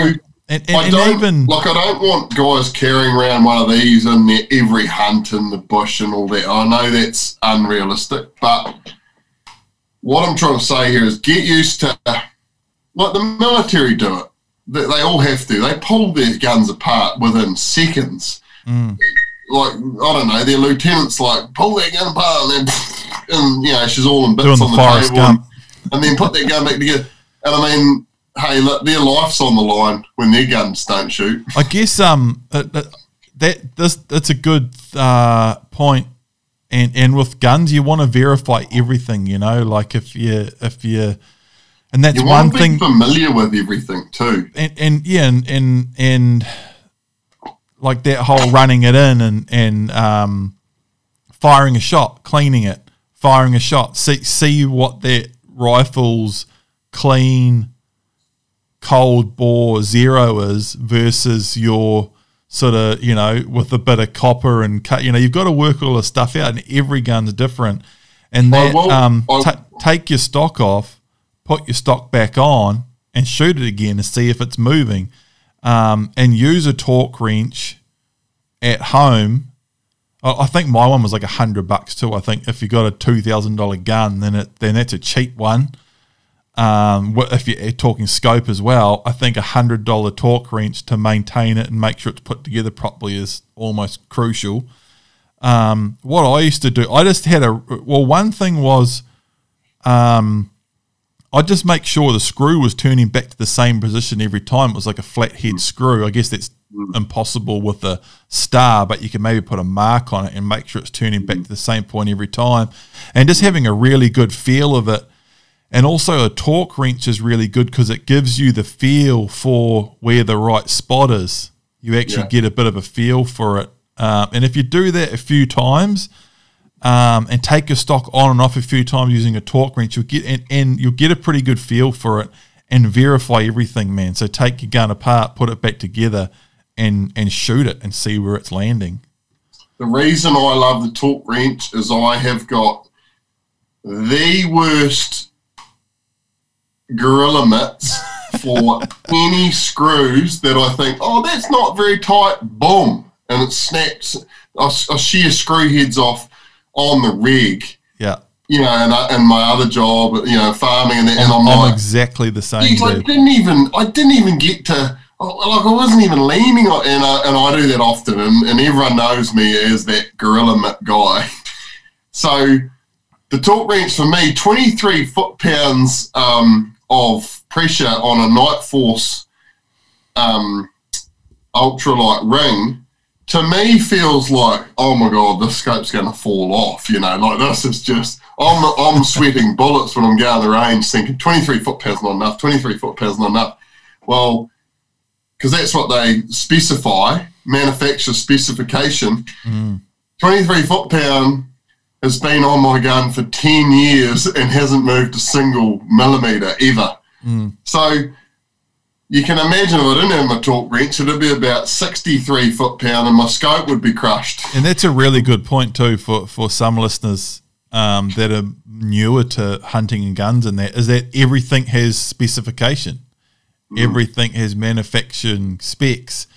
and, and, I don't, even like I don't want guys carrying around one of these in their every hunt in the bush and all that. I know that's unrealistic, but what I'm trying to say here is get used to like the military do it. They, they all have to. They pull their guns apart within seconds. Mm. Like I don't know, their lieutenants like pull their gun apart and then and you know she's all in bits Doing on the, the table and, and, then put their gun back together. And I mean, hey, look, their life's on the line when their guns don't shoot. I guess um that, that this that's a good uh, point. And and with guns, you want to verify everything. You know, like if you if you and that's you one thing. Familiar with everything too, and, and yeah, and, and and like that whole running it in and and um, firing a shot, cleaning it, firing a shot. See see what that rifle's clean, cold bore zero is versus your sort of you know with a bit of copper and cut. You know you've got to work all the stuff out, and every gun's different. And that um, t- take your stock off put your stock back on and shoot it again to see if it's moving, um, and use a torque wrench at home. I think my one was like a hundred bucks too. I think if you got a two thousand dollar gun, then it then that's a cheap one. Um, if you're talking scope as well, I think a hundred dollar torque wrench to maintain it and make sure it's put together properly is almost crucial. Um, what I used to do, I just had a well. One thing was, um, I'd just make sure the screw was turning back to the same position every time. It was like a flathead screw. I guess that's impossible with a star, but you can maybe put a mark on it and make sure it's turning back to the same point every time. And just having a really good feel of it. And also, a torque wrench is really good because it gives you the feel for where the right spot is. You actually yeah. get a bit of a feel for it. Um, and if you do that a few times, um, and take your stock on and off a few times using a torque wrench, you'll get and, and you'll get a pretty good feel for it and verify everything, man. So take your gun apart, put it back together, and and shoot it and see where it's landing. The reason I love the torque wrench is I have got the worst gorilla mitts for any screws that I think, oh, that's not very tight. Boom, and it snaps. I, I shear screw heads off on the rig. Yeah. You know, and, I, and my other job, you know, farming, and, and I'm, I'm like, exactly the same. I didn't even, I didn't even get to, like, I wasn't even leaning on, and I, and I do that often, and, and everyone knows me as that gorilla guy. so, the torque wrench for me, 23 foot pounds um, of pressure on a Nightforce um, ultralight ring to me feels like, oh my god, this scope's going to fall off. You know, like this is just. I'm I'm sweating bullets when I'm going the range, thinking 23 foot pounds not enough. 23 foot pounds not enough. Well, because that's what they specify, manufacturer specification. Mm. 23 foot pound has been on my gun for 10 years and hasn't moved a single millimeter ever. Mm. So you can imagine if I didn't have my torque wrench, it'd be about 63 foot pound and my scope would be crushed. And that's a really good point, too, for, for some listeners um, that are newer to hunting and guns and that, is that everything has specification. Mm. Everything has manufacturing specs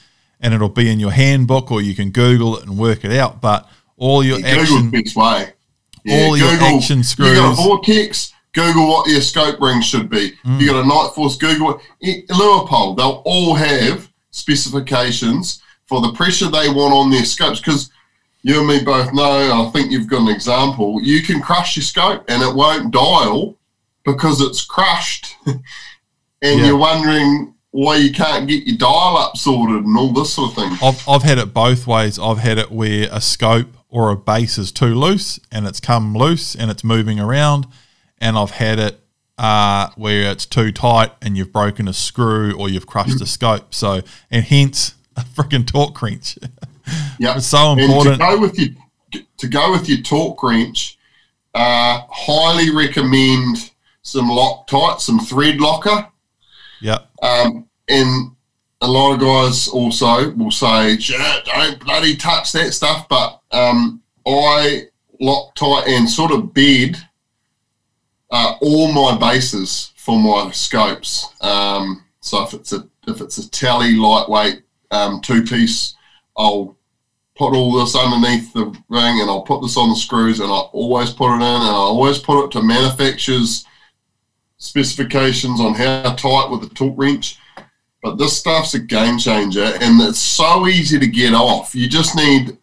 and it'll be in your handbook or you can Google it and work it out. But all your yeah, action, Google's way. Yeah, all Google, your action screws. You got a vortex, Google what your scope ring should be. Mm. You got a Nightforce, Google it. Leupold, they'll all have specifications for the pressure they want on their scopes because you and me both know, I think you've got an example, you can crush your scope and it won't dial because it's crushed. and yeah. you're wondering why you can't get your dial up sorted and all this sort of thing. I've, I've had it both ways. I've had it where a scope or a base is too loose and it's come loose and it's moving around and I've had it uh, where it's too tight and you've broken a screw or you've crushed a scope. So, and hence a freaking torque wrench. Yeah, it's so important. And to go with your to go with your torque wrench, uh, highly recommend some Loctite, some thread locker. Yeah. Um, and a lot of guys also will say, "Don't bloody touch that stuff," but um, I Loctite and sort of bed uh, all my bases for my scopes. Um, so if it's a if it's a Talley lightweight um, two piece, I'll put all this underneath the ring and I'll put this on the screws and I always put it in and I always put it to manufacturer's specifications on how tight with the torque wrench. But this stuff's a game changer and it's so easy to get off. You just need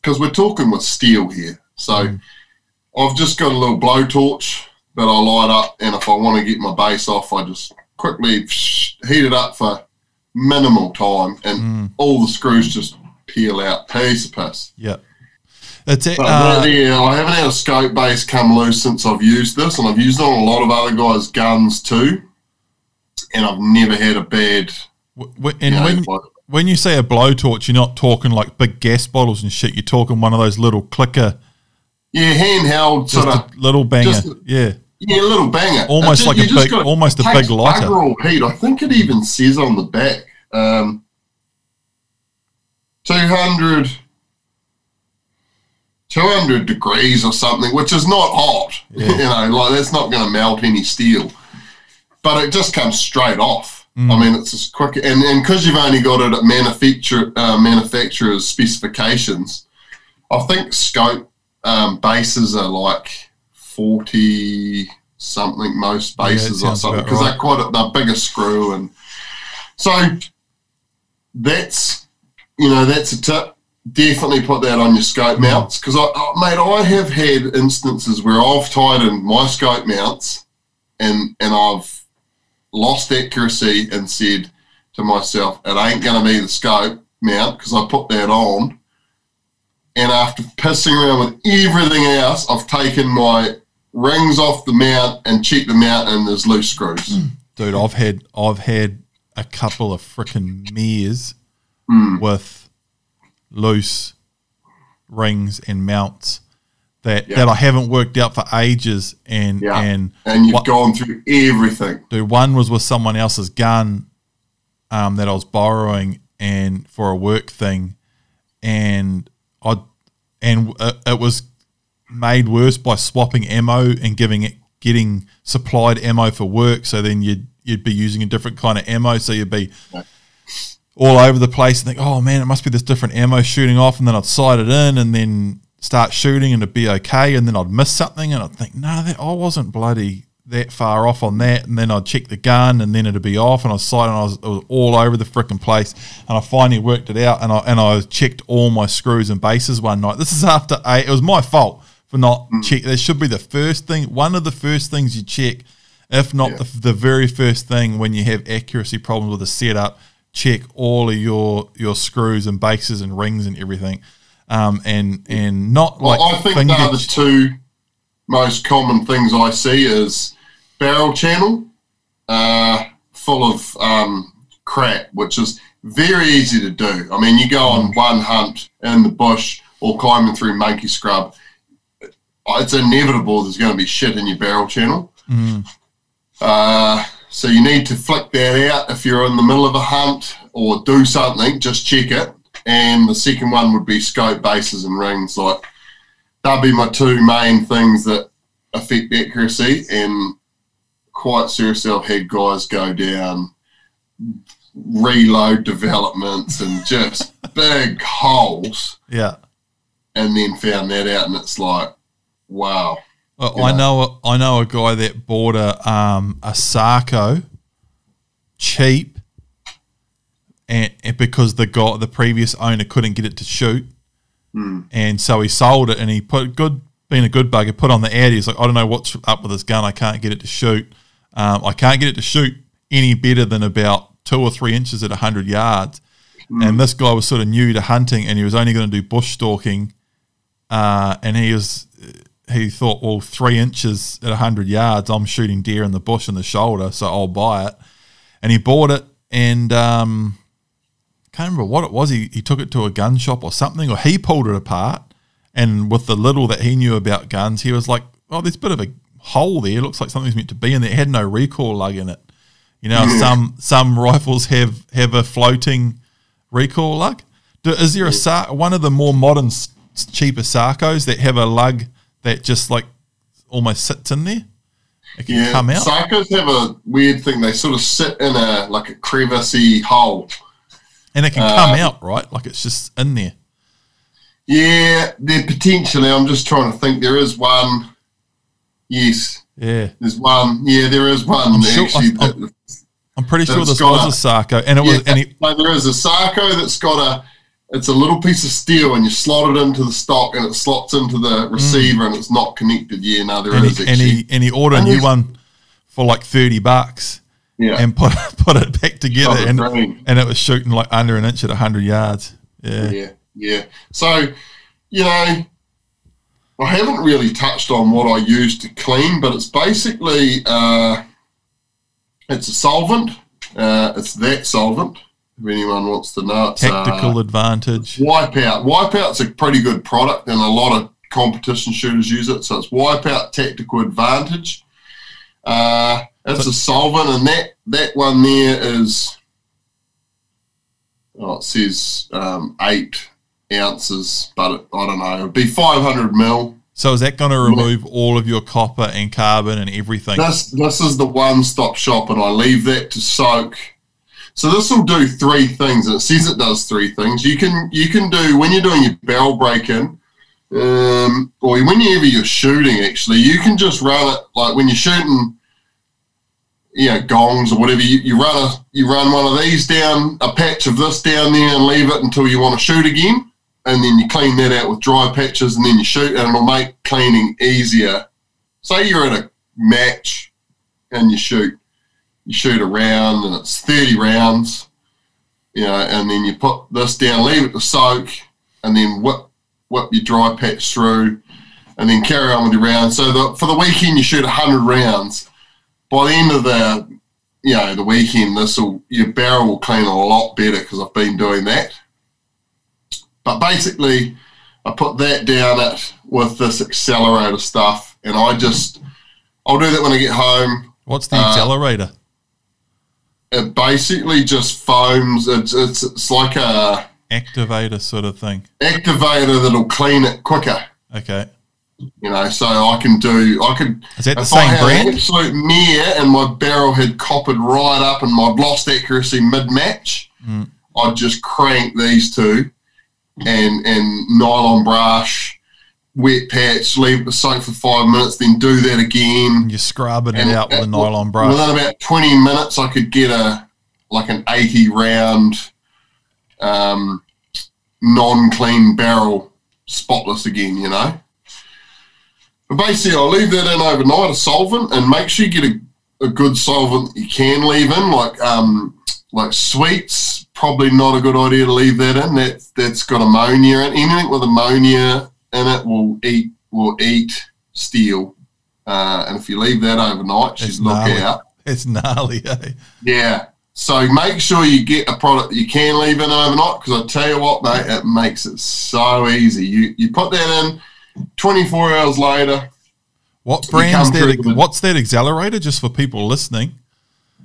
because we're talking with steel here. So mm. I've just got a little blowtorch that I light up, and if I want to get my base off, I just quickly heat it up for minimal time, and mm. all the screws just peel out. Piece of piss. Yep. That's it. Uh, yeah, I haven't had a scope base come loose since I've used this, and I've used it on a lot of other guys' guns too, and I've never had a bad. W- and you know, when like, when you say a blowtorch, you're not talking like big gas bottles and shit. You're talking one of those little clicker yeah, handheld just sort of little banger. Just, yeah. Yeah, a little banger. Almost like a big, almost a big lighter. Heat. I think it even says on the back, um, 200, 200 degrees or something, which is not hot. Yeah. You know, like that's not going to melt any steel, but it just comes straight off. Mm. I mean, it's as quick, and and because you've only got it at manufacturer uh, manufacturer's specifications, I think scope um, bases are like 40 something, most bases yeah, or something, because right. they're quite a, they're bigger screw. And so that's, you know, that's a tip. Definitely put that on your scope mm. mounts because, I, oh, mate, I have had instances where I've tightened my scope mounts and and I've lost accuracy and said to myself, it ain't going to be the scope mount because I put that on and after pissing around with everything else, I've taken my rings off the mount and checked the mount, and there's loose screws. Mm. Dude, I've had I've had a couple of freaking mirrors mm. with loose rings and mounts that yeah. that I haven't worked out for ages, and yeah. and and you've what, gone through everything. Dude, one was with someone else's gun um, that I was borrowing and for a work thing, and I and uh, it was made worse by swapping ammo and giving it getting supplied ammo for work. So then you'd you'd be using a different kind of ammo. So you'd be all over the place and think, oh man, it must be this different ammo shooting off. And then I'd sight it in and then start shooting and it'd be okay. And then I'd miss something and I'd think, no, that I wasn't bloody that far off on that, and then I'd check the gun, and then it'd be off, and I was sighting, I was, it was all over the freaking place, and I finally worked it out, and I and I checked all my screws and bases one night. This is after eight. It was my fault for not mm. check. That should be the first thing, one of the first things you check, if not yeah. the, the very first thing when you have accuracy problems with a setup. check all of your your screws and bases and rings and everything, um, and and not well, like I think finger- the two most common things I see is barrel channel uh, full of um, crap, which is very easy to do. I mean, you go on one hunt in the bush or climbing through monkey scrub, it's inevitable there's going to be shit in your barrel channel. Mm. Uh, so you need to flick that out if you're in the middle of a hunt or do something, just check it. And the second one would be scope bases and rings. Like that'd be my two main things that affect accuracy. And quite seriously, I've had guys go down reload developments and just big holes. Yeah. And then found that out, and it's like, wow. Well, I know I know a guy that bought a um, a Sako cheap, and, and, because the guy the previous owner couldn't get it to shoot, mm. and so he sold it, and he put good being a good bugger put on the ad. He's like, I don't know what's up with this gun. I can't get it to shoot. Um, I can't get it to shoot any better than about two or three inches at hundred yards. Mm. And this guy was sort of new to hunting, and he was only going to do bush stalking, uh, and he was he thought, well, three inches at 100 yards, I'm shooting deer in the bush in the shoulder, so I'll buy it. And he bought it and um, can't remember what it was. He, he took it to a gun shop or something, or he pulled it apart. And with the little that he knew about guns, he was like, oh, there's a bit of a hole there. It looks like something's meant to be in there. It had no recoil lug in it. You know, some some rifles have, have a floating recoil lug. Do, is there a one of the more modern, cheaper Sakos that have a lug – that just like almost sits in there. It can yeah, come out. Sakos have a weird thing. They sort of sit in a like a crevicey hole, and it can come out right, like it's just in there. Yeah, there potentially. I'm just trying to think. There is one. Yes. Yeah. There's one. Yeah, there is one. I'm sure, actually, I'm, I'm, I'm pretty sure this was a, a Sako, and it yeah, was. And he, there is a Sako that's got a it's a little piece of steel and you slot it into the stock and it slots into the receiver mm. and it's not connected. Yeah, no, there and is he, And he, and he ordered a new one for like 30 bucks. Yeah. And put put it back together and, and it was shooting like under an inch at 100 yards. Yeah. Yeah. Yeah. So, you know, I haven't really touched on what I use to clean, but it's basically uh, it's a solvent. Uh, it's that solvent if anyone wants to know. It's, Tactical uh, advantage. Wipeout. Wipeout's a pretty good product, and a lot of competition shooters use it. So it's Wipeout Tactical Advantage. Uh, it's a solvent, and that that one there is. Oh, it says um, eight ounces, but it, I don't know. It'd be five hundred mil. So is that going to remove all of your copper and carbon and everything? This this is the one stop shop, and I leave that to soak so this will do three things. It says it does three things. You can you can do when you're doing your barrel break in, um, or whenever you're shooting. Actually, you can just run it like when you're shooting, you know, gongs or whatever. You, you run a you run one of these down, a patch of this down there, and leave it until you want to shoot again, and then you clean that out with dry patches, and then you shoot, and it'll make cleaning easier. Say you're at a match and you shoot you shoot a round and it's 30 rounds, you know, and then you put this down, leave it to soak, and then whip, whip your dry patch through, and then carry on with your rounds. So the, for the weekend, you shoot 100 rounds. By the end of the, you know, the weekend, this will your barrel will clean a lot better because I've been doing that. But basically, I put that down it with this accelerator stuff, and I just I'll do that when I get home. What's the uh, accelerator? it basically just foams. It's, it's it's like a activator sort of thing. Activator that'll clean it quicker. Okay. You know, so I can do. I could. Is that the same brand? An absolute mare, and my barrel had coppered right up, and I'd lost accuracy mid match. Mm. I'd just crank these two, and and nylon brush wet patch, leave it soak for five minutes, then do that again. You're scrubbing it out with a nylon brush. Within about 20 minutes, I could get a like an 80 round um, non clean barrel spotless again, you know. But basically, I'll leave that in overnight, a solvent, and make sure you get a, a good solvent you can leave in, like um, like Sweet's, probably not a good idea to leave that in. That that's got ammonia in. It. Anything with ammonia in it will eat will eat steel. Uh, and if you leave that overnight, she's look out. It's gnarly, eh? Yeah. So make sure you get a product that you can leave in overnight because I tell you what, mate, it makes it so easy. You you put that in, 24 hours later. What brand's that? What's that accelerator? Just for people listening.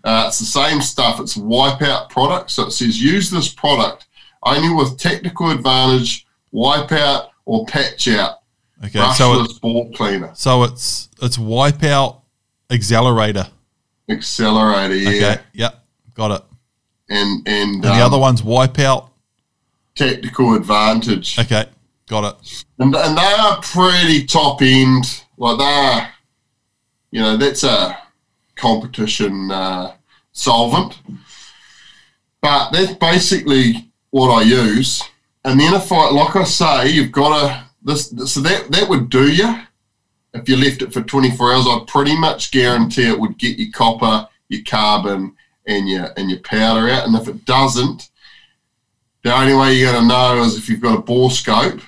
Uh, it's the same stuff. It's wipeout product. So it says use this product only with technical advantage, wipeout or patch out. Okay, so it's bore cleaner. So it's it's wipeout accelerator. Accelerator, yeah. Okay, yep, got it. And and, and um, the other one's wipeout. Technical advantage. Okay, got it. And and they are pretty top end. Like they are, you know, that's a competition uh, solvent. But that's basically what I use. And then if I, like I say, you've got to this, so that that would do you if you left it for 24 hours. I'd pretty much guarantee it would get your copper, your carbon, and your and your powder out. And if it doesn't, the only way you're going to know is if you've got a borescope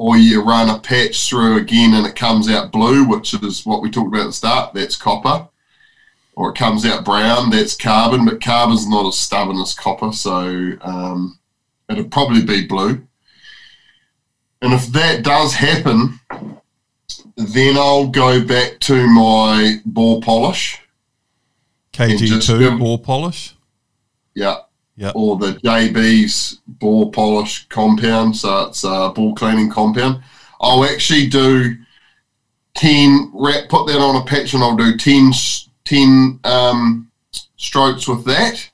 or you run a patch through again and it comes out blue, which is what we talked about at the start. That's copper. Or it comes out brown, that's carbon, but carbon's not as stubborn as copper, so um, it'd probably be blue. And if that does happen, then I'll go back to my bore polish. KG2 bore polish? Yeah. Yeah. Or the JB's bore polish compound. So it's a bore cleaning compound. I'll actually do 10, put that on a patch and I'll do 10, 10 um, strokes with that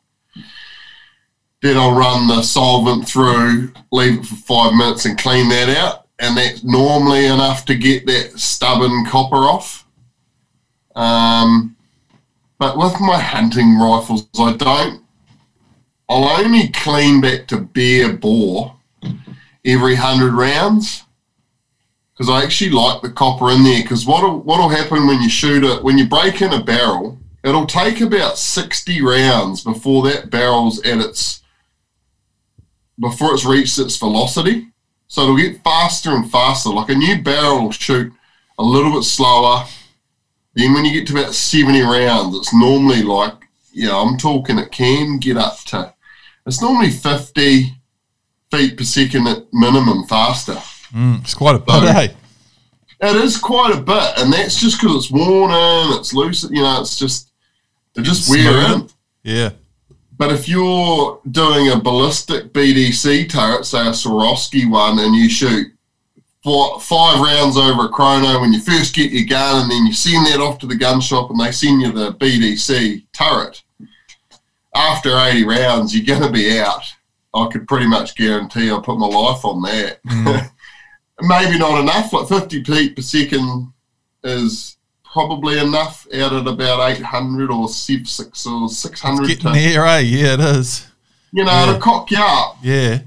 then I'll run the solvent through, leave it for five minutes and clean that out. And that's normally enough to get that stubborn copper off. Um, but with my hunting rifles, I don't, I'll only clean back to bare bore every 100 rounds because I actually like the copper in there. Because what'll, what'll happen when you shoot it, when you break in a barrel, it'll take about 60 rounds before that barrel's at its before it's reached its velocity. So it'll get faster and faster. Like a new barrel will shoot a little bit slower. Then when you get to about 70 rounds, it's normally like, know, I'm talking it can get up to, it's normally 50 feet per second at minimum faster. Mm, it's quite a bit, so, eh? It is quite a bit. And that's just because it's worn in, it's loose, you know, it's just, they just wear in. Yeah. But if you're doing a ballistic BDC turret, say a Swarovski one, and you shoot four, five rounds over a chrono when you first get your gun, and then you send that off to the gun shop and they send you the BDC turret, after 80 rounds, you're going to be out. I could pretty much guarantee I'll put my life on that. Mm. Maybe not enough, like 50 feet per second is probably enough out at about 800 or six or 600. It's getting near, eh? Yeah, it is. You know, yeah. to cock you up. Yeah.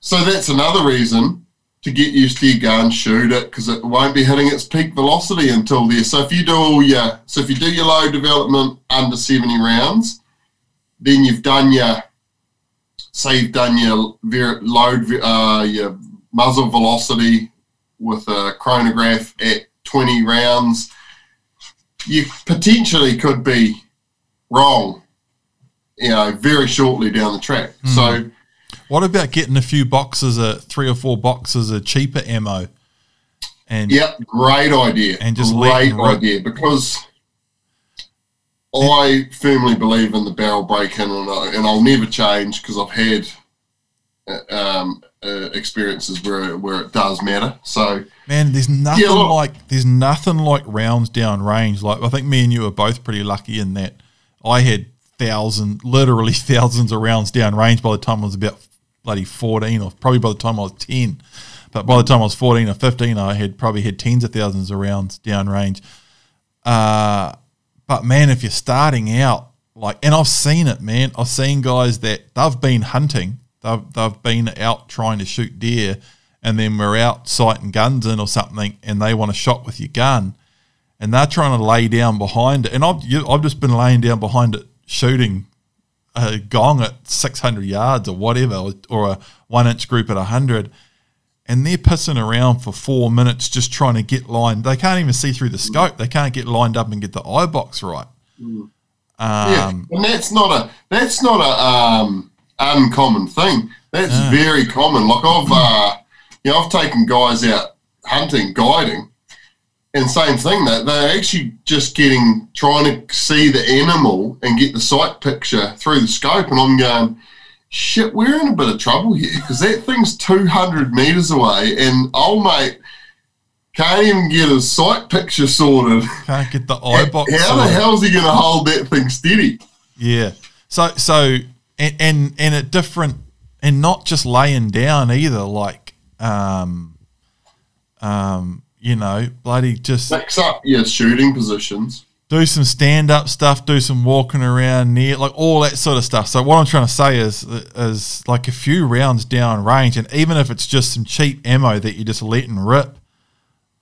So that's another reason to get used to your gun, shoot it, because it won't be hitting its peak velocity until there. So if you do all your, so if you do your load development under 70 rounds, then you've done your, say you've done your load, uh, your muzzle velocity with a chronograph at 20 rounds you potentially could be wrong, you know, very shortly down the track. Mm. So, what about getting a few boxes, of three or four boxes of cheaper ammo? And yeah, great idea. And just great idea because I firmly believe in the barrel break in, and, I, and I'll never change because I've had uh, um, uh, experiences where where it does matter. So man, there's nothing yeah, like there's nothing like rounds down range. Like I think me and you are both pretty lucky in that I had thousand, literally thousands of rounds down range by the time I was about bloody fourteen, or probably by the time I was ten. But by the time I was fourteen or fifteen, I had probably had tens of thousands of rounds down range. Uh, but man, if you're starting out, like, and I've seen it, man. I've seen guys that they've been hunting They've, they've been out trying to shoot deer and then we're out sighting guns in or something and they want a shot with your gun and they're trying to lay down behind it. And I've, you, I've just been laying down behind it shooting a gong at 600 yards or whatever, or, or a one inch group at 100, and they're pissing around for four minutes just trying to get lined. They can't even see through the scope. They can't get lined up and get the eye box right. Mm. Um, yeah, and that's not a that's not a um, uncommon thing. That's very common. Like I've uh, you know I've taken guys out hunting, guiding, and same thing that they're actually just getting trying to see the animal and get the sight picture through the scope, and I'm going, shit, we're in a bit of trouble here because that thing's 200 meters away, and old mate can't even get his sight picture sorted. Can't get the eye box. How sorted. the hell's he going to hold that thing steady? Yeah. So so and and and at different and not just laying down either. Like um um you know, bloody just mix up your shooting positions. Do some stand up stuff, do some walking around near, like all that sort of stuff. So what I'm trying to say is, is like a few rounds down range, and even if it's just some cheap ammo that you're just let and rip,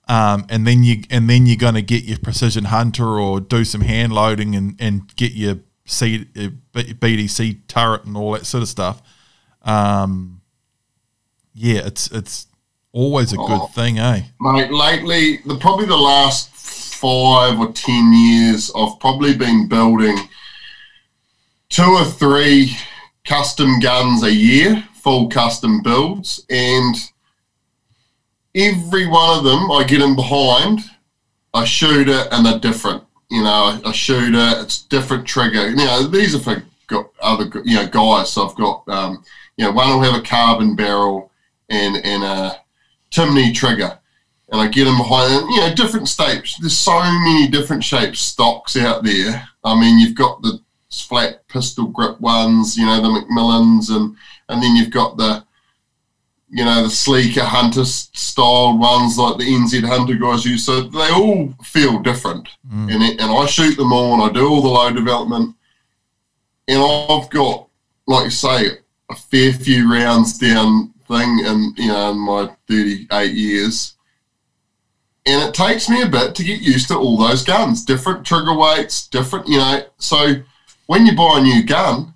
um, and then you and then you're going to get your precision hunter or do some hand loading and and get your C, BDC turret and all that sort of stuff. Um, yeah, it's it's Always a good oh, thing, eh? Mate, lately, the probably the last five or ten years, I've probably been building two or three custom guns a year, full custom builds, and every one of them I get in behind, I shoot it, and they're different. You know, I, shoot it, it's different trigger. You know, these are for other you know guys. So I've got um, you know one will have a carbon barrel and and a Timney trigger. And I get them behind, you know, different shapes. There's so many different shapes stocks out there. I mean, you've got the flat pistol grip ones, you know, the McMillans, and and then you've got the, you know, the sleeker hunter style ones like the NZ Hunter guys use. So they all feel different, mm. and and I shoot them all, and I do all the load development, and I've got, like you say, a fair few rounds down thing in you know in my 38 years and it takes me a bit to get used to all those guns different trigger weights different you know so when you buy a new gun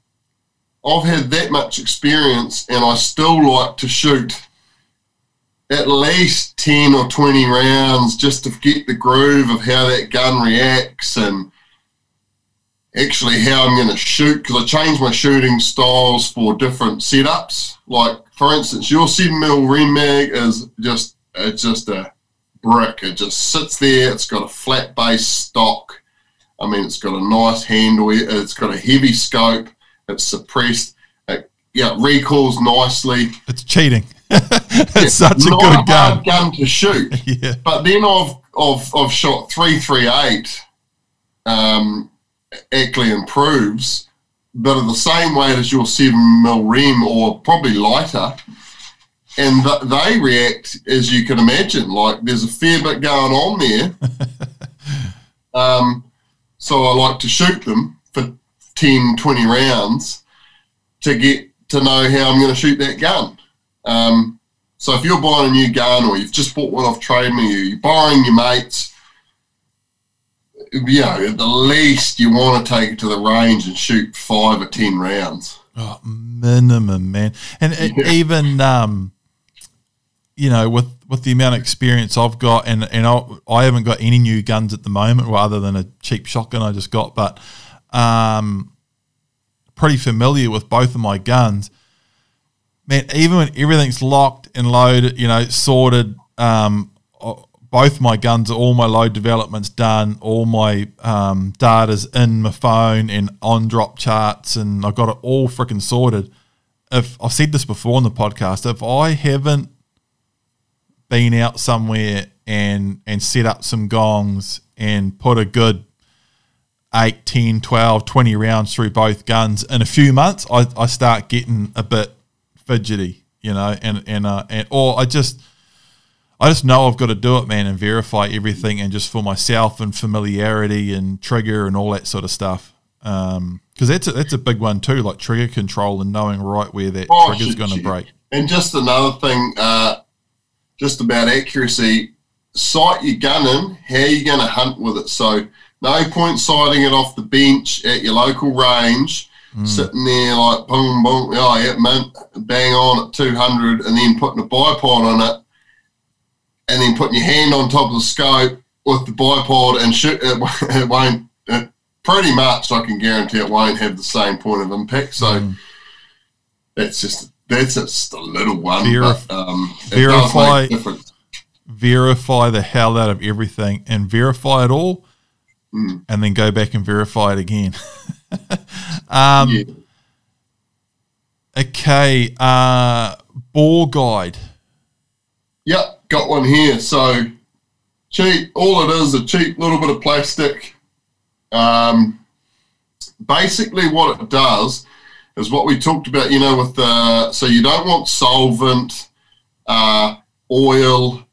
i've had that much experience and i still like to shoot at least 10 or 20 rounds just to get the groove of how that gun reacts and actually how I'm going to shoot because I change my shooting styles for different setups. Like for instance, your seven mil Rem mag is just it's just a brick. It just sits there. It's got a flat base stock. I mean, it's got a nice handle. It's got a heavy scope. It's suppressed. It, yeah, it recoils nicely. It's cheating. it's yeah, such a good gun. gun to shoot. yeah. But then I've I've I've shot three three eight. Um, actually improves, but at the same weight as your seven mil Rem or probably lighter. And th- they react, as you can imagine, like there's a fair bit going on there. um, so I like to shoot them for 10, 20 rounds to get to know how I'm going to shoot that gun. Um, so if you're buying a new gun or you've just bought one off Trade Me, you're borrowing your mates, you know, at the least you want to take it to the range and shoot five or ten rounds. Oh, minimum, man. And yeah. even, um, you know, with with the amount of experience I've got, and and I, I haven't got any new guns at the moment, rather than a cheap shotgun I just got, but um, pretty familiar with both of my guns. Man, even when everything's locked and loaded, you know, sorted, um, both my guns, all my load developments done, all my um, data's in my phone and on drop charts, and I've got it all freaking sorted. If I've said this before on the podcast, if I haven't been out somewhere and and set up some gongs and put a good 8, 10, 12, 20 rounds through both guns in a few months, I, I start getting a bit fidgety, you know, and and uh, and or I just I just know I've got to do it, man, and verify everything, and just for myself and familiarity and trigger and all that sort of stuff. Because um, that's a, that's a big one too, like trigger control and knowing right where that oh, trigger's going to break. And just another thing, uh, just about accuracy, sight your gun in. How you going to hunt with it? So no point sighting it off the bench at your local range mm. sitting there like boom, boom, oh yeah, man, bang on at 200, and then putting a bipod on it, and then putting your hand on top of the scope with the bipod and shoot, it, it won't, it, pretty much I can guarantee it won't have the same point of impact. So mm. that's just, that's just a little one. Verif- but, um, verify, verify the hell out of everything and verify it all. Mm. And then go back and verify it again. um, yeah. Okay, uh, bore guide. Yep, got one here. So cheap. All it is a cheap little bit of plastic. Um, basically, what it does is what we talked about. You know, with the so you don't want solvent, uh, oil,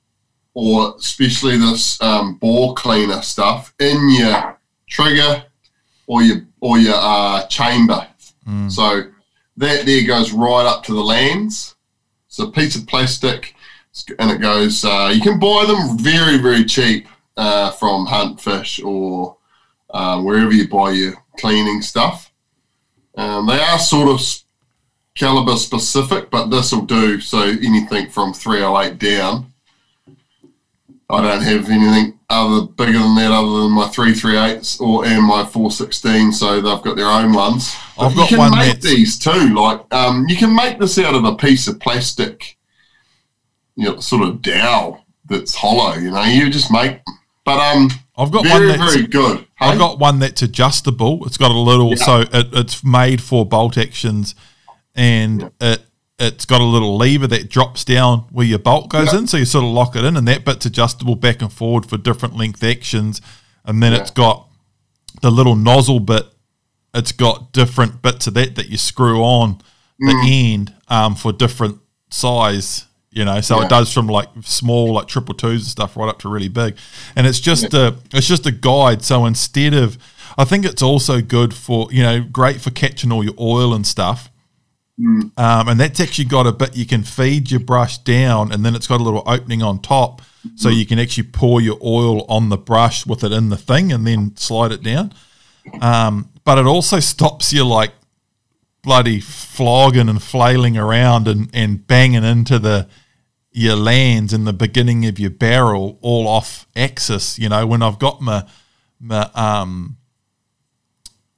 or especially this um, bore cleaner stuff in your trigger or your or your uh, chamber. Mm. So that there goes right up to the lands. It's a piece of plastic, and it goes. Uh, you can buy them very very cheap uh, from Hunt Fish or uh, wherever you buy your cleaning stuff. Um, they are sort of caliber specific, but this will do. So anything from 308 down. I don't have anything other bigger than that, other than my three three eights or and my four sixteen. So they've got their own ones. But I've got you can one make these too. Like um, you can make this out of a piece of plastic, you know, sort of dowel that's hollow. You know, you just make. But um, I've got very, one that's very good. Hey? I've got one that's adjustable. It's got a little, yeah. so it, it's made for bolt actions, and yeah. it it's got a little lever that drops down where your bolt goes in, so you sort of lock it in, and that bit's adjustable back and forward for different length actions. And then yeah. it's got the little nozzle bit. It's got different bits of that that you screw on the mm. end um, for different size. You know, so yeah. it does from like small, like triple twos and stuff, right up to really big. And it's just yeah. a it's just a guide. So instead of, I think it's also good for you know, great for catching all your oil and stuff Mm. Um, and that's actually got a bit you can feed your brush down, and then it's got a little opening on top, mm. so you can actually pour your oil on the brush with it in the thing, and then slide it down. Um, but it also stops you like bloody flogging and flailing around and, and banging into the your lands in the beginning of your barrel all off axis. You know, when I've got my my um,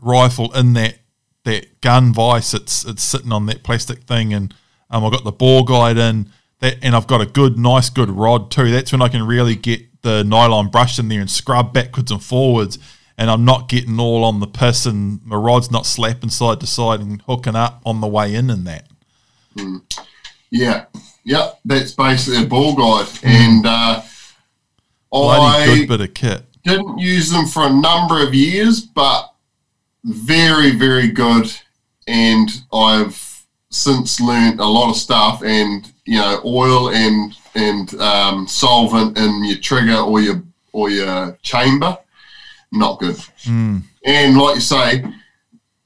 rifle in that that gun vice. It's it's sitting on that plastic thing, and um, I've got the bore guide in that, and I've got a good, nice, good rod too. That's when I can really get the nylon brush in there and scrub backwards and forwards, and I'm not getting all on the piss, and my rod's not slapping side to side and hooking up on the way in and that. Mm. Yeah, yep, that's basically a bore guide, and uh, Bloody I good bit of kit. Didn't use them for a number of years, but very, very good. And I've since learned a lot of stuff and, you know, oil and, and um, solvent in your trigger or your, or your chamber, not good. Mm. And like you say,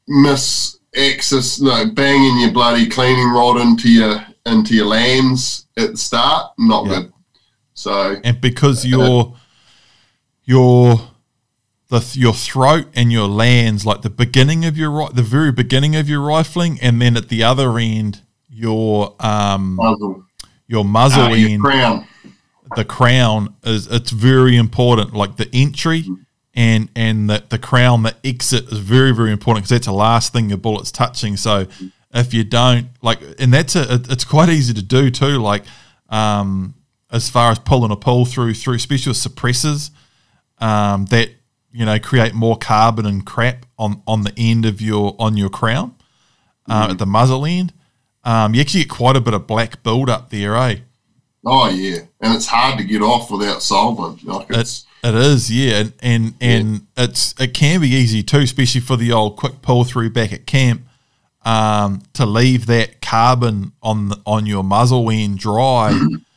miss access, no, banging your bloody cleaning rod into your, into your lands at the start, not yep. good. So, and because you're, you're, the your throat and your lands, like the beginning of your the very beginning of your rifling, and then at the other end your um muzzle. your muzzle uh, end, crown. the crown is it's very important. Like the entry and and the the crown, the exit is very very important because that's the last thing your bullet's touching. So if you don't like, and that's a it's quite easy to do too. Like um as far as pulling a pull through through, especially with suppressors. Um, that you know create more carbon and crap on on the end of your on your crown uh, mm. at the muzzle end. Um, you actually get quite a bit of black build up there, eh? Oh yeah, and it's hard to get off without solvent. Like it's, it, it is, yeah, and and, and yeah. it's it can be easy too, especially for the old quick pull through back at camp. Um, to leave that carbon on the, on your muzzle end dry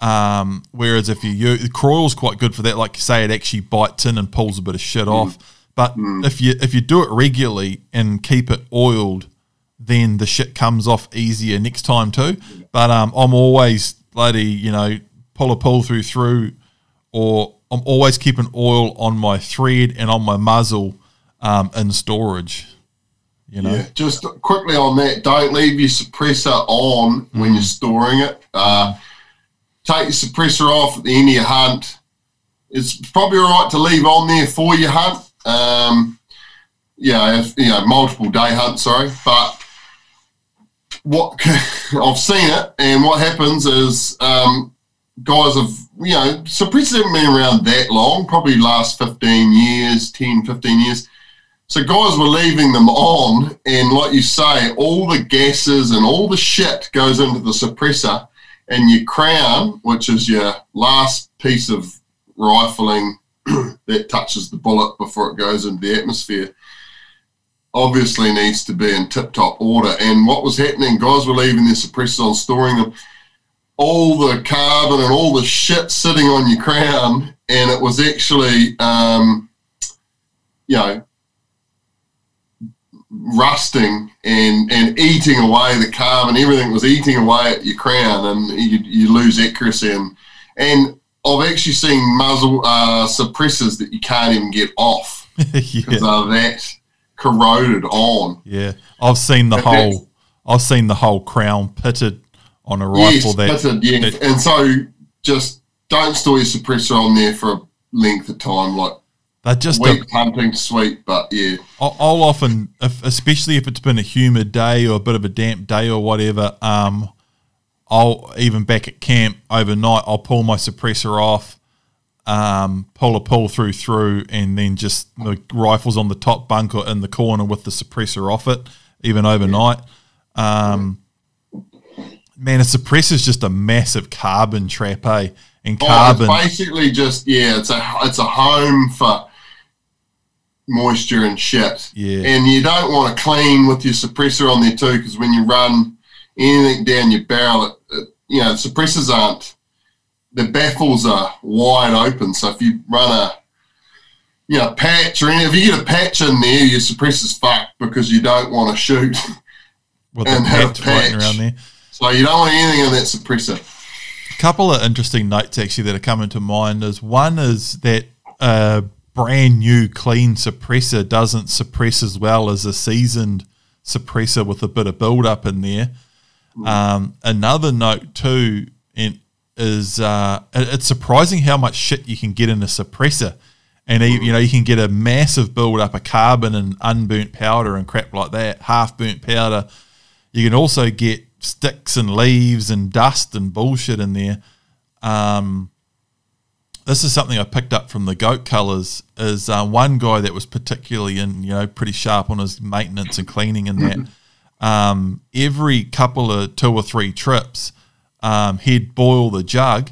Um, whereas if you use Kroil's quite good for that, like you say, it actually bites in and pulls a bit of shit mm. off. But mm. if you if you do it regularly and keep it oiled, then the shit comes off easier next time too. But um, I'm always bloody, you know, pull a pull through through, or I'm always keeping oil on my thread and on my muzzle um, in storage. You know, yeah. just quickly on that, don't leave your suppressor on mm. when you're storing it. Uh, take your suppressor off at the end of your hunt. It's probably all right to leave on there for your hunt. Um, yeah, if, you know, multiple day hunt, sorry. But what I've seen it, and what happens is um, guys have, you know, suppressors haven't been around that long, probably last 15 years, 10, 15 years. So guys were leaving them on, and like you say, all the gases and all the shit goes into the suppressor, and your crown, which is your last piece of rifling that touches the bullet before it goes into the atmosphere, obviously needs to be in tip top order. And what was happening, guys were leaving their suppressors on, storing them, all the carbon and all the shit sitting on your crown, and it was actually, um, you know, rusting and and eating away the carbon. Everything was eating away at your crown, and you, you lose accuracy. And and I've actually seen muzzle uh, suppressors that you can't even get off because yeah. they're that corroded on. Yeah, I've seen the whole. I've seen the whole crown pitted on a rifle. Yes, that, pitted, yeah. That, and so just don't store your suppressor on there for a length of time. Like they're just weak a, pumping sweet, but yeah. I'll, I'll often, if, especially if it's been a humid day or a bit of a damp day or whatever, um, I'll even back at camp overnight. I'll pull my suppressor off um, pull a pull through through, and then just the rifles on the top bunk or in the corner with the suppressor off it, even overnight. Um, man, a suppressor is just a massive carbon trap, eh? And carbon oh, basically just yeah, it's a it's a home for moisture and shit. Yeah, and you don't want to clean with your suppressor on there too, because when you run anything down your barrel, it, it, you know suppressors aren't the baffles are wide open. So if you run a you know patch or any, if you get a patch in there, your suppressor's fucked because you don't want to shoot and have a patch around there. So you don't want anything in that suppressor. A couple of interesting notes actually that are coming to mind is one is that a brand new clean suppressor doesn't suppress as well as a seasoned suppressor with a bit of build up in there. Mm. Um, another note too, is uh, it's surprising how much shit you can get in a suppressor. And you know you can get a massive build up of carbon and unburnt powder and crap like that, half burnt powder. You can also get sticks and leaves and dust and bullshit in there. Um, this is something I picked up from the goat cullers. Is uh, one guy that was particularly in you know pretty sharp on his maintenance and cleaning and that. Um, every couple of two or three trips, um, he'd boil the jug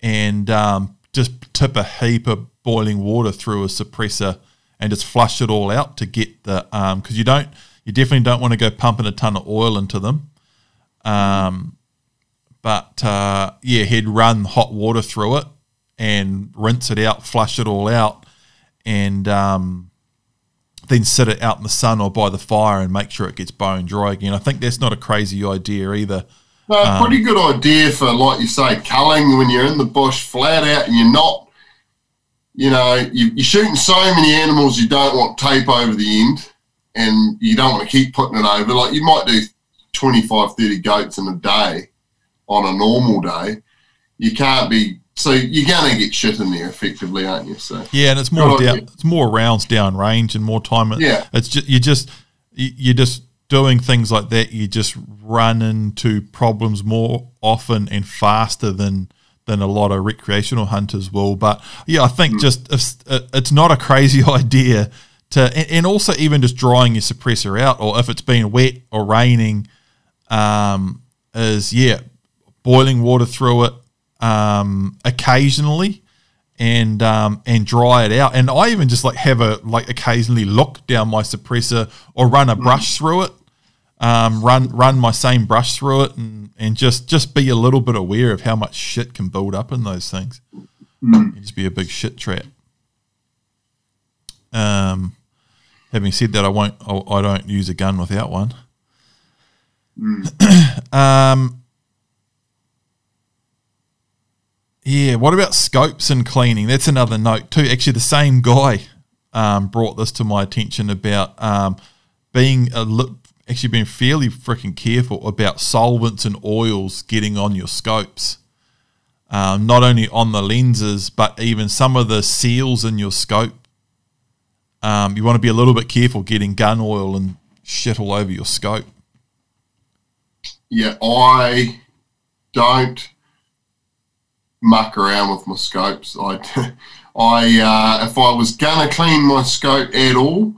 and um, just tip a heap of boiling water through a suppressor and just flush it all out to get the because um, you don't you definitely don't want to go pumping a ton of oil into them. Um, but uh, yeah, he'd run hot water through it and rinse it out, flush it all out, and um, then sit it out in the sun or by the fire and make sure it gets bone dry again. I think that's not a crazy idea either. No, um, pretty good idea for, like you say, culling when you're in the bush flat out and you're not, you know, you, are shooting so many animals you don't want tape over the end and you don't want to keep putting it over. Like you might do 25, 30 goats in a day on a normal day. You can't be, so you're going to get shit in there effectively, aren't you? So Yeah, and it's more down, it's more rounds down range and more time. Yeah. It's just, you just, you, you just, doing things like that, you just run into problems more often and faster than than a lot of recreational hunters will. But yeah, I think mm. just if, it's not a crazy idea to, and, and, also even just drying your suppressor out, or if it's been wet or raining, um, is yeah, boiling water through it um, occasionally and um, and dry it out. And I even just like have a like occasionally look down my suppressor or run a brush through it um, run run my same brush through it and, and just just be a little bit aware of how much shit can build up in those things. Mm. Just be a big shit trap. Um, having said that, I won't. I, I don't use a gun without one. Mm. um, yeah. What about scopes and cleaning? That's another note too. Actually, the same guy um, brought this to my attention about um, being a li- actually being fairly freaking careful about solvents and oils getting on your scopes. Um, not only on the lenses, but even some of the seals in your scope. Um, you want to be a little bit careful getting gun oil and shit all over your scope. Yeah, I don't muck around with my scopes. I, I uh, if I was gonna clean my scope at all,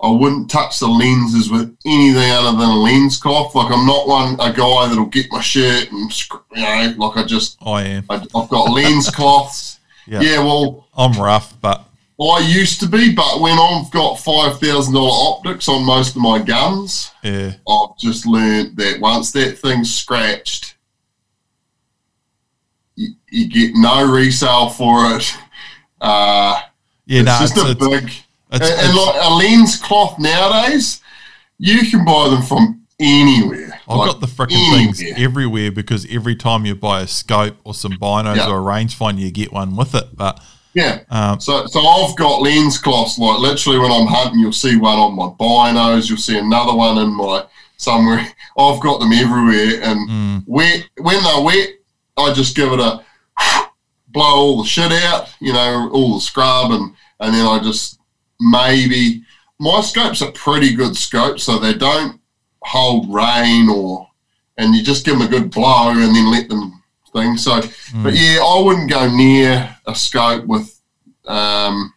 I wouldn't touch the lenses with anything other than a lens cloth. Like I'm not one a guy that'll get my shirt and you know, like I just I am. I, have got lens cloths. yeah. yeah, well, I'm rough, but I used to be, but when I've got five thousand dollar optics on most of my guns, yeah, I've just learned that once that thing's scratched, you, you get no resale for it. Uh, yeah, it's no, just it's, a it's, big and, and like a lens cloth nowadays, you can buy them from anywhere. I've like got the freaking things everywhere because every time you buy a scope or some binos yeah. or a rangefinder, you get one with it. But yeah, um, so so I've got lens cloths. Like literally, when I'm hunting, you'll see one on my binos. You'll see another one in my somewhere. I've got them everywhere, and mm. wet when they're wet, I just give it a blow all the shit out. You know, all the scrub, and and then I just maybe my scopes are pretty good scopes, so they don't hold rain or, and you just give them a good blow and then let them thing. So, mm. but yeah, I wouldn't go near a scope with um,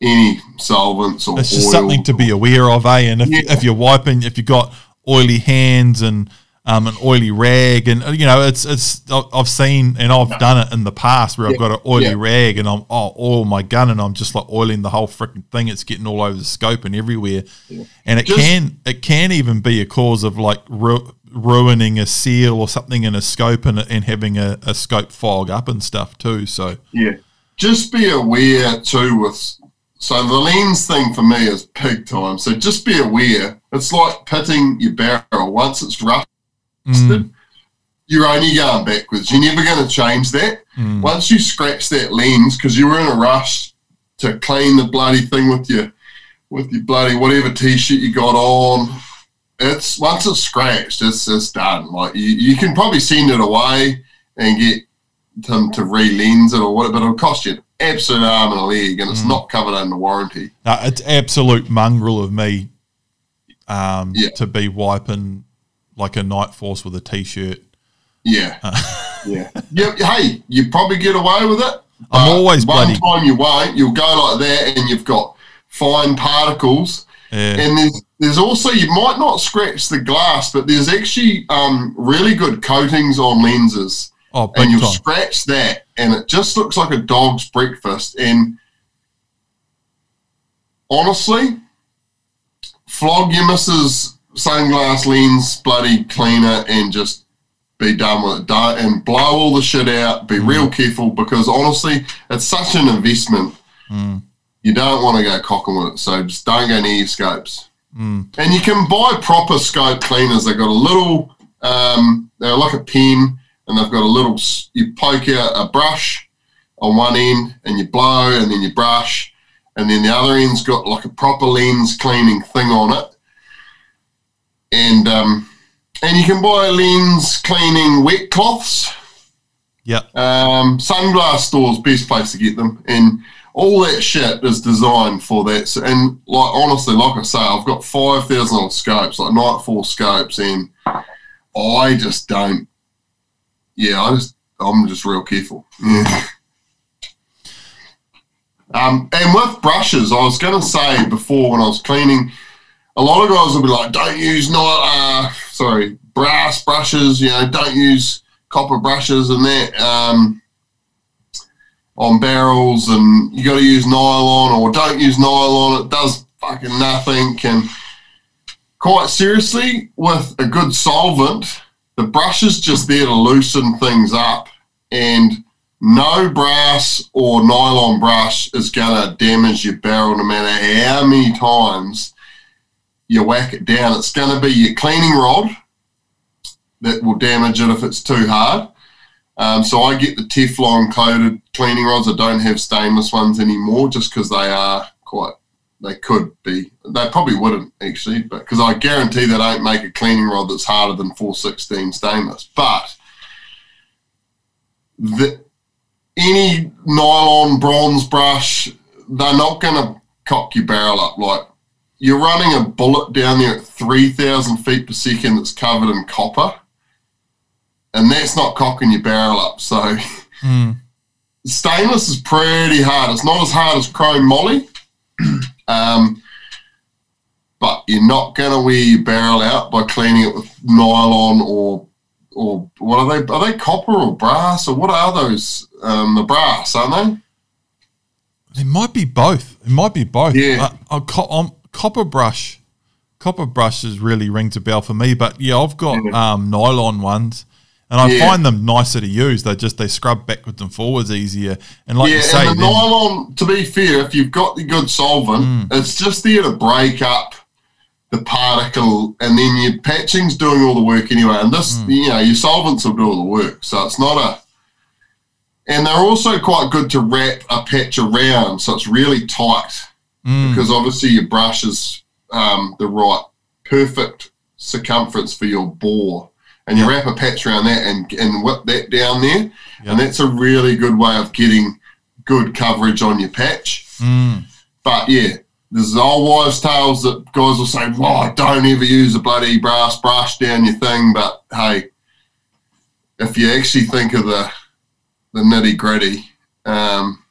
any solvents or. It's just something to be aware of, eh? And if, yeah. if you're wiping, if you've got oily hands and um, an oily rag, and you know, it's it's I've seen and I've done it in the past where yeah. I've got an oily yeah. rag and I'm oh oil my gun and I'm just like oiling the whole freaking thing. It's getting all over the scope and everywhere, yeah. and it just, can it can even be a cause of like ru- ruining a seal or something in a scope and, and having a, a scope fog up and stuff too. So yeah, just be aware too with so the lens thing for me is big time. So just be aware. It's like pitting your barrel. Once it's rough mm. you're only going backwards. You're never going to change that. Mm. Once you scratch that lens, because you were in a rush to clean the bloody thing with your with your bloody whatever t-shirt you got on, it's once it's scratched, it's it's done. Like you, you can probably send it away and get them to re-lens it or whatever, but it'll cost you an absolute arm and a leg, and it's mm. not covered under warranty. No, it's absolute mongrel of me um, yeah. to be wiping like a Nightforce with a t-shirt. Yeah, uh, yeah, yeah. Hey, you probably get away with it. I'm always one bloody. time you won't. You'll go like that, and you've got fine particles. Yeah. And there's there's also you might not scratch the glass, but there's actually um, really good coatings on lenses. Oh, and you'll time. scratch that, and it just looks like a dog's breakfast. And honestly, flog your missus sunglass lens, bloody cleaner, and just be done with it. And blow all the shit out. Be mm. real careful because honestly, it's such an investment. Mm. You don't want to go cocking with it. So just don't go near scopes. Mm. And you can buy proper scope cleaners. They've got a little, um, they're like a pen, and they've got a little. You poke out a brush on one end, and you blow, and then you brush, and then the other end's got like a proper lens cleaning thing on it and um, and you can buy lens cleaning wet cloths. Yeah. Um, sunglass stores best place to get them, and all that shit is designed for that. So, and like honestly, like I say, I've got five thousand scopes, like Nightforce scopes, and I just don't. Yeah, I just I'm just real careful. Yeah. Um, and with brushes, I was going to say before when I was cleaning a lot of guys will be like, don't use not uh, sorry brass brushes. You know, don't use copper brushes and that um, on barrels, and you got to use nylon or don't use nylon. It does fucking nothing. And quite seriously, with a good solvent, the brush is just there to loosen things up, and no brass or nylon brush is going to damage your barrel no matter how many times you whack it down. It's going to be your cleaning rod that will damage it if it's too hard. Um, so I get the Teflon coated cleaning rods. I don't have stainless ones anymore just because they are quite they could be. They probably wouldn't actually, but because I guarantee they don't make a cleaning rod that's harder than 416 stainless. But the, any nylon bronze brush, they're not going to cock your barrel up. Like you're running a bullet down there at 3,000 feet per second that's covered in copper, and that's not cocking your barrel up. So mm. stainless is pretty hard. It's not as hard as chrome moly. Um, but you're not going to wear your barrel out by cleaning it with nylon or or what are they? Are they copper or brass or what are those? Um, the brass, aren't they? It might be both. It might be both. Yeah. Uh, um, copper brush, copper brushes really rings a bell for me. But yeah, I've got yeah. um, nylon ones and I yeah. find them nicer to use. They just they scrub backwards and forwards easier. And like yeah, you say, and the nylon. To be fair, if you've got the good solvent, mm. it's just there to break up the particle, and then your patching's doing all the work anyway. And this, mm. you know, your solvents will do all the work. So it's not a. And they're also quite good to wrap a patch around, so it's really tight mm. because obviously your brush is um, the right perfect circumference for your bore and you wrap a patch around that and, and whip that down there. Yep. And that's a really good way of getting good coverage on your patch. Mm. But yeah, there's old wives' tales that guys will say, oh, don't ever use a bloody brass brush down your thing. But hey, if you actually think of the, the nitty gritty, um,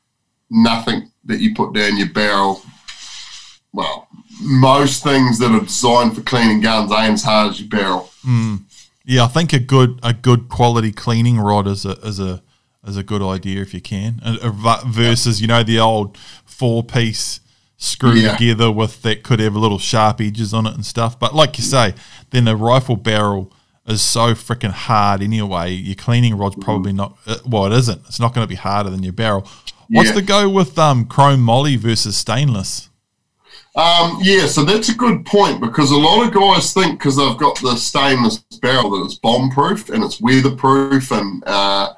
nothing that you put down your barrel, well, most things that are designed for cleaning guns ain't as hard as your barrel. Mm. Yeah, I think a good a good quality cleaning rod is a is a is a good idea if you can. Versus you know the old four piece screw yeah. together with that could have a little sharp edges on it and stuff. But like you say, then a rifle barrel is so freaking hard anyway. Your cleaning rod's probably not. Uh, well, it isn't. It's not going to be harder than your barrel. What's yeah. the go with um, chrome moly versus stainless? Um, yeah, so that's a good point because a lot of guys think because they've got the stainless barrel that it's bomb proof and it's weatherproof and uh,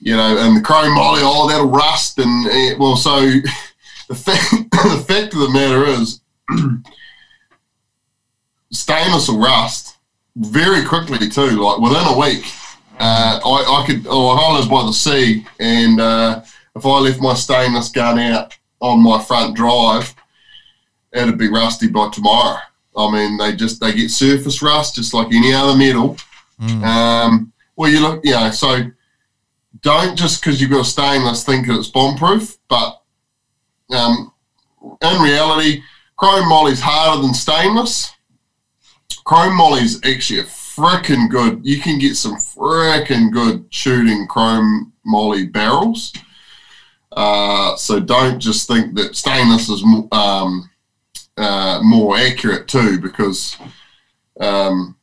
you know, and the chrome moly, oh, that'll rust and uh, well, so the fact the fact of the matter is, stainless will rust very quickly too. Like within a week, uh, I, I could. Oh, I live by the sea, and uh, if I left my stainless gun out on my front drive it'd be rusty by tomorrow. I mean, they just they get surface rust just like any other metal. Mm. Um, well, you look, you know, so don't just because you've got a stainless think that it's bomb proof, but um, in reality, chrome moly's harder than stainless. Chrome moly's actually a freaking good. You can get some freaking good shooting chrome moly barrels. Uh, so don't just think that stainless is um, uh, more accurate too because um,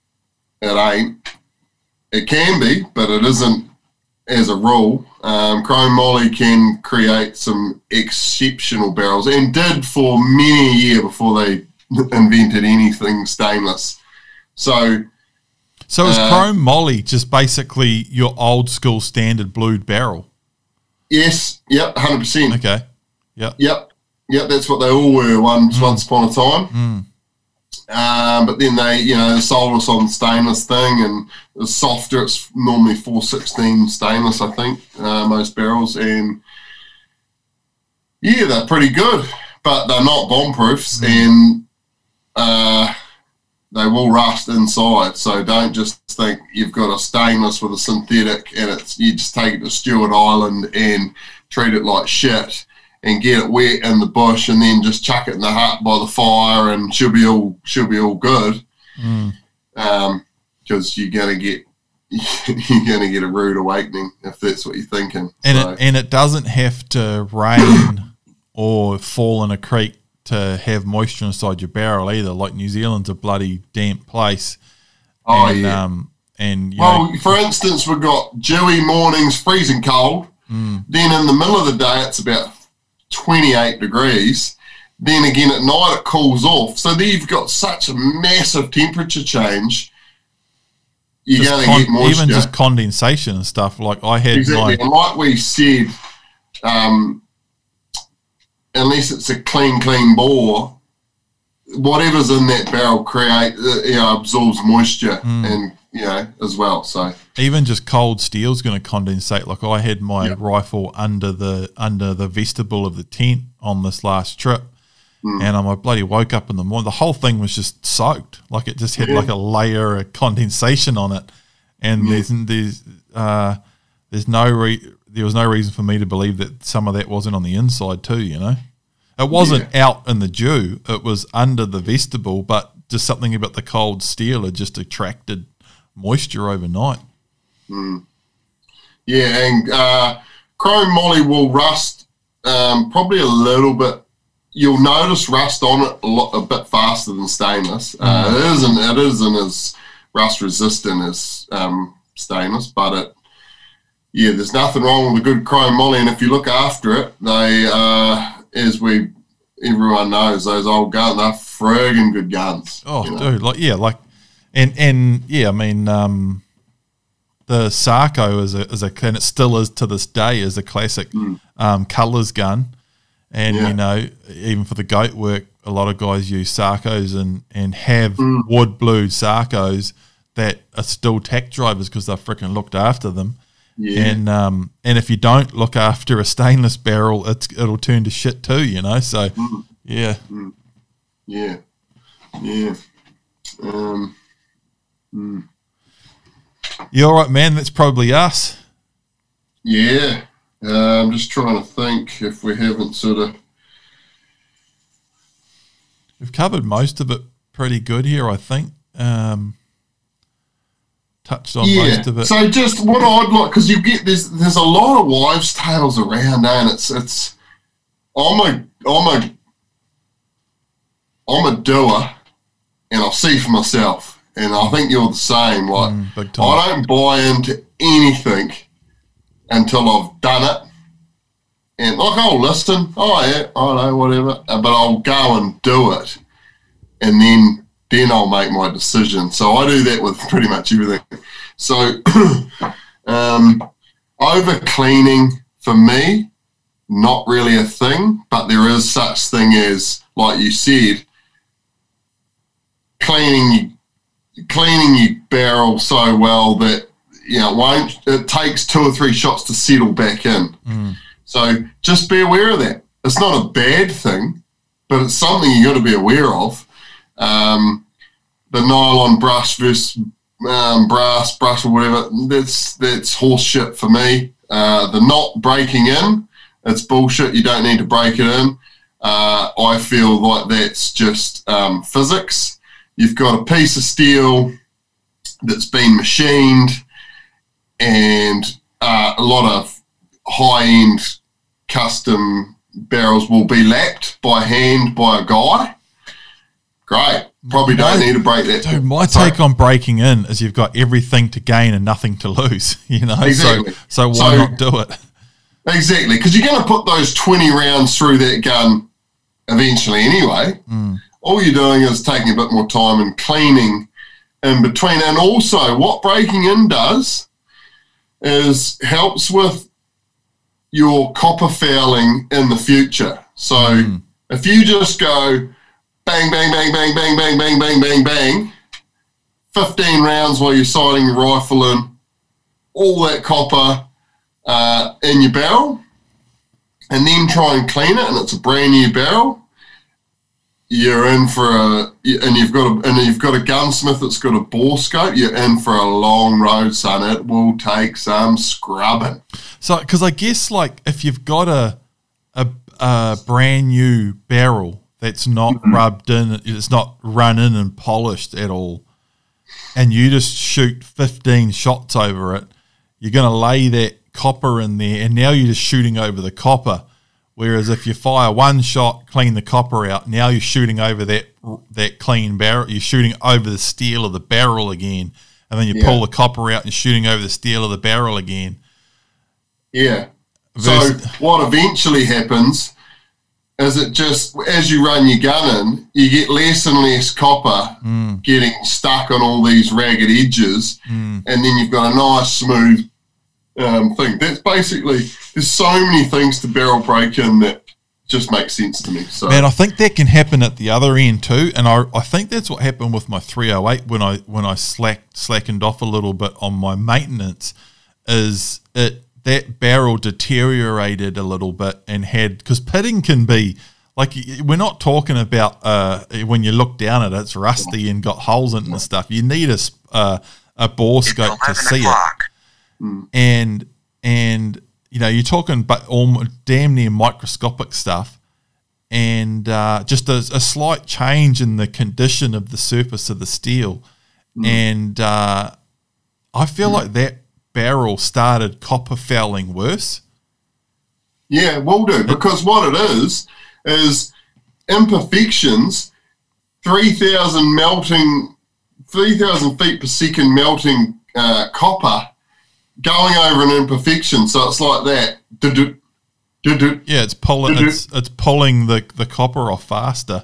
it ain't. It can be, but it isn't as a rule. Um, Chrome Moly can create some exceptional barrels and did for many a year before they invented anything stainless. So, so is uh, Chrome Moly just basically your old school standard blued barrel? Yes. Yep. Hundred percent. Okay. Yep. Yep. Yep, that's what they all were once, mm. once upon a time. Mm. Um, but then they, you know, sold us on stainless thing, and it's softer. It's normally four sixteen stainless, I think, uh, most barrels, and yeah, they're pretty good, but they're not bomb proofs, mm. and uh, they will rust inside. So don't just think you've got a stainless with a synthetic, and it's you just take it to Stewart Island and treat it like shit and get it wet in the bush and then just chuck it in the hut by the fire and she'll be all she'll be all good. Mm. Um, because you're gonna get you're gonna get a rude awakening if that's what you're thinking. And so. it and it doesn't have to rain or fall in a creek to have moisture inside your barrel either. Like New Zealand's a bloody damp place. Oh and, yeah. Um, and well, know, for instance, we've got dewy mornings, freezing cold. Mm. Then in the middle of the day, it's about 28 degrees. Then again at night it cools off. So there you've got such a massive temperature change. You're going to con- get moisture. Even just condensation and stuff. Like I had exactly. My- like we said, um, unless it's a clean, clean bore, whatever's in that barrel create uh, you know, absorbs moisture mm. and you know as well. So even just cold steel is going to condensate. Like I had my yep. rifle under the under the vestibule of the tent on this last trip, mm. and I bloody woke up in the morning. The whole thing was just soaked. Like it just had yeah. like a layer of condensation on it, and yeah. there's there's uh, there's no re- there was no reason for me to believe that some of that wasn't on the inside too. You know. It wasn't yeah. out in the dew; it was under the vestibule, but just something about the cold steel had just attracted moisture overnight. Mm. Yeah, and uh, chrome moly will rust um, probably a little bit. You'll notice rust on it a, lot, a bit faster than stainless. Uh, mm. it isn't. It isn't as rust resistant as um, stainless, but it. Yeah, there's nothing wrong with a good chrome moly, and if you look after it, they uh, as we everyone knows, those old guns they're frigging good guns. Oh, you know? dude, like yeah, like and and yeah, I mean, um, the Sako is a is a and it still is to this day is a classic mm. um, cullers gun, and yeah. you know even for the goat work, a lot of guys use Sakos and and have mm. wood blue Sakos that are still tack drivers because they've freaking looked after them. Yeah. And um, and if you don't look after a stainless barrel, it's it'll turn to shit too, you know. So mm. yeah, mm. yeah, yeah. Um, mm. You all right, man? That's probably us. Yeah, uh, I'm just trying to think if we haven't sort of. We've covered most of it pretty good here, I think. Um, touched on yeah. most of it. So just what I'd like because you get there's there's a lot of wives' tales around, and it's it's I'm a I'm a I'm a doer, and I'll see for myself, and I think you're the same. Like mm, I don't buy into anything until I've done it. And like I'll listen, oh yeah, I know, whatever, but I'll go and do it, and then then I'll make my decision. So I do that with pretty much everything. So um, over cleaning for me, not really a thing, but there is such thing as, like you said, cleaning cleaning your barrel so well that you know it won't it takes two or three shots to settle back in. Mm. So just be aware of that. It's not a bad thing, but it's something you got to be aware of. Um, the nylon brush versus um, brass brush or whatever, that's that's horse shit for me. Uh, the not breaking in, it's bullshit. You don't need to break it in. Uh, I feel like that's just um, physics. You've got a piece of steel that's been machined, and uh, a lot of high end custom barrels will be lapped by hand by a guy. Great. Probably don't need to break that. Dude, my take on breaking in is you've got everything to gain and nothing to lose. You know, exactly. so so why so, not do it? Exactly, because you're going to put those twenty rounds through that gun eventually anyway. Mm. All you're doing is taking a bit more time and cleaning in between. And also, what breaking in does is helps with your copper fouling in the future. So mm. if you just go bang, bang, bang, bang, bang, bang, bang, bang, bang, bang. 15 rounds while you're sighting your rifle in, all that copper uh, in your barrel, and then try and clean it, and it's a brand new barrel. You're in for a, and you've got a, and you've got a gunsmith that's got a bore scope. You're in for a long road, son. It will take some scrubbing. So, because I guess like if you've got a, a, a brand new barrel that's not mm-hmm. rubbed in, it's not run in and polished at all, and you just shoot 15 shots over it, you're going to lay that copper in there, and now you're just shooting over the copper. Whereas if you fire one shot, clean the copper out, now you're shooting over that that clean barrel. You're shooting over the steel of the barrel again, and then you yeah. pull the copper out and shooting over the steel of the barrel again. Yeah. So what eventually happens is it just as you run your gun in, you get less and less copper mm. getting stuck on all these ragged edges, mm. and then you've got a nice smooth um, thing. That's basically there's so many things to barrel break in that just makes sense to me. So man, I think that can happen at the other end too, and I, I think that's what happened with my 308 when I when I slack slackened off a little bit on my maintenance. Is it that barrel deteriorated a little bit and had because pitting can be like we're not talking about uh, when you look down at it, it's rusty and got holes in it and stuff. You need a uh, a bore scope to see o'clock. it, mm. and and you know you're talking but almost damn near microscopic stuff, and uh, just a, a, slight change in the condition of the surface of the steel, mm. and uh, I feel mm. like that barrel started copper fouling worse. Yeah, will do because what it is is imperfections, three thousand melting, three thousand feet per second melting uh, copper going over an imperfection. So it's like that. Yeah, it's pulling. It's, it's pulling the the copper off faster.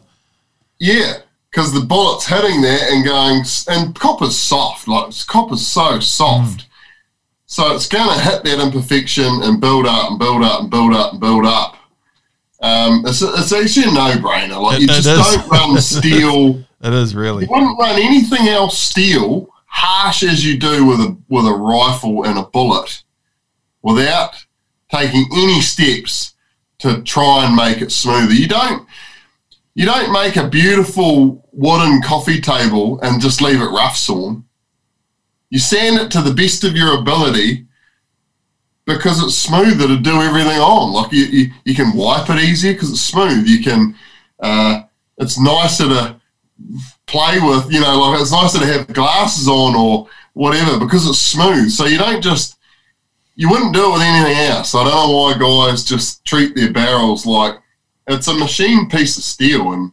Yeah, because the bullet's hitting there and going, and copper's soft. Like copper's so soft. Mm. So it's going to hit that imperfection and build up and build up and build up and build up. Um, it's, it's actually a no-brainer. Like it, you just don't run steel. it is really. You wouldn't run anything else steel harsh as you do with a with a rifle and a bullet, without taking any steps to try and make it smoother. You don't you don't make a beautiful wooden coffee table and just leave it rough sawn. You sand it to the best of your ability because it's smoother to do everything on. Like you, you, you can wipe it easier because it's smooth. You can, uh, it's nicer to play with, you know, like it's nicer to have glasses on or whatever because it's smooth. So you don't just, you wouldn't do it with anything else. I don't know why guys just treat their barrels like it's a machine piece of steel and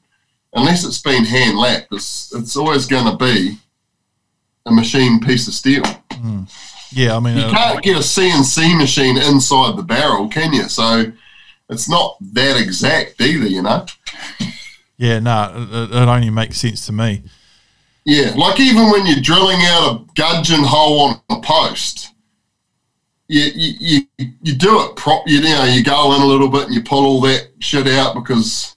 unless it's been hand lapped, it's, it's always going to be a machine piece of steel. Mm. Yeah, I mean, you uh, can't get a CNC machine inside the barrel, can you? So it's not that exact either, you know. Yeah, no, it, it only makes sense to me. Yeah, like even when you're drilling out a gudgeon hole on a post, you you, you, you do it prop. You, know, you go in a little bit and you pull all that shit out because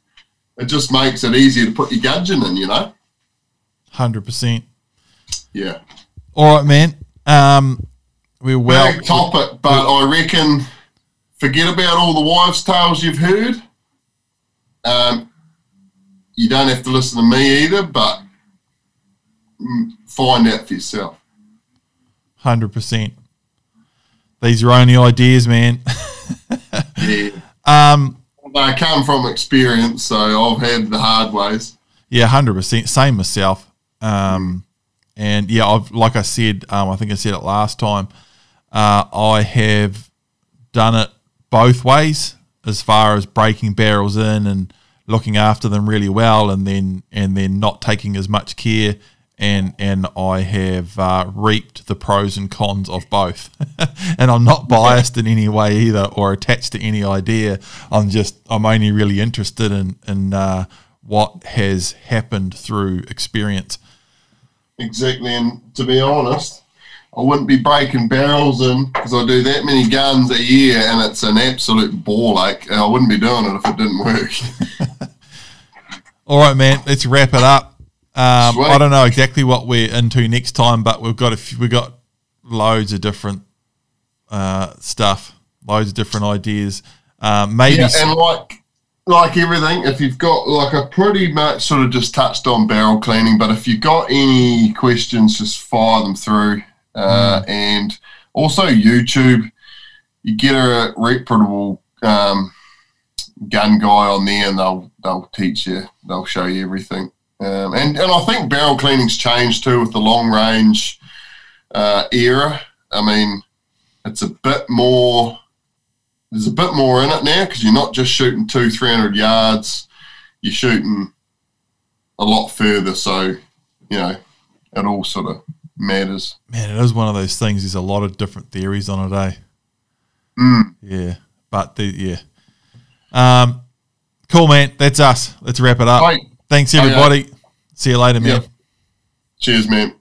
it just makes it easier to put your gudgeon in. You know. Hundred percent. Yeah. All right, man. Um, we're well. Big topic, but I reckon forget about all the wives' tales you've heard. Um, you don't have to listen to me either, but find out for yourself. Hundred percent. These are only ideas, man. yeah. Um, they come from experience, so I've had the hard ways. Yeah, hundred percent. Same myself. Um, and yeah, I've like I said, um, I think I said it last time. Uh, I have done it both ways, as far as breaking barrels in and looking after them really well, and then and then not taking as much care. And and I have uh, reaped the pros and cons of both. and I'm not biased in any way either, or attached to any idea. I'm just I'm only really interested in in uh, what has happened through experience. Exactly, and to be honest, I wouldn't be breaking barrels in because I do that many guns a year, and it's an absolute ball ache. I wouldn't be doing it if it didn't work. All right, man. Let's wrap it up. Um, I don't know exactly what we're into next time, but we've got a few, we've got loads of different uh, stuff, loads of different ideas. Um, maybe yeah, and like like everything, if you've got like I pretty much sort of just touched on barrel cleaning, but if you've got any questions, just fire them through. Uh, mm. And also YouTube, you get a reputable um, gun guy on there, and they'll they'll teach you, they'll show you everything. Um, and and I think barrel cleaning's changed too with the long range uh, era. I mean, it's a bit more there's a bit more in it now because you're not just shooting two, three hundred yards. You're shooting a lot further, so you know it all sort of matters. Man, it is one of those things. There's a lot of different theories on it, eh? Mm. Yeah, but the yeah. Um, cool, man. That's us. Let's wrap it up. Thanks, everybody. See you later, man. Yep. Cheers, man.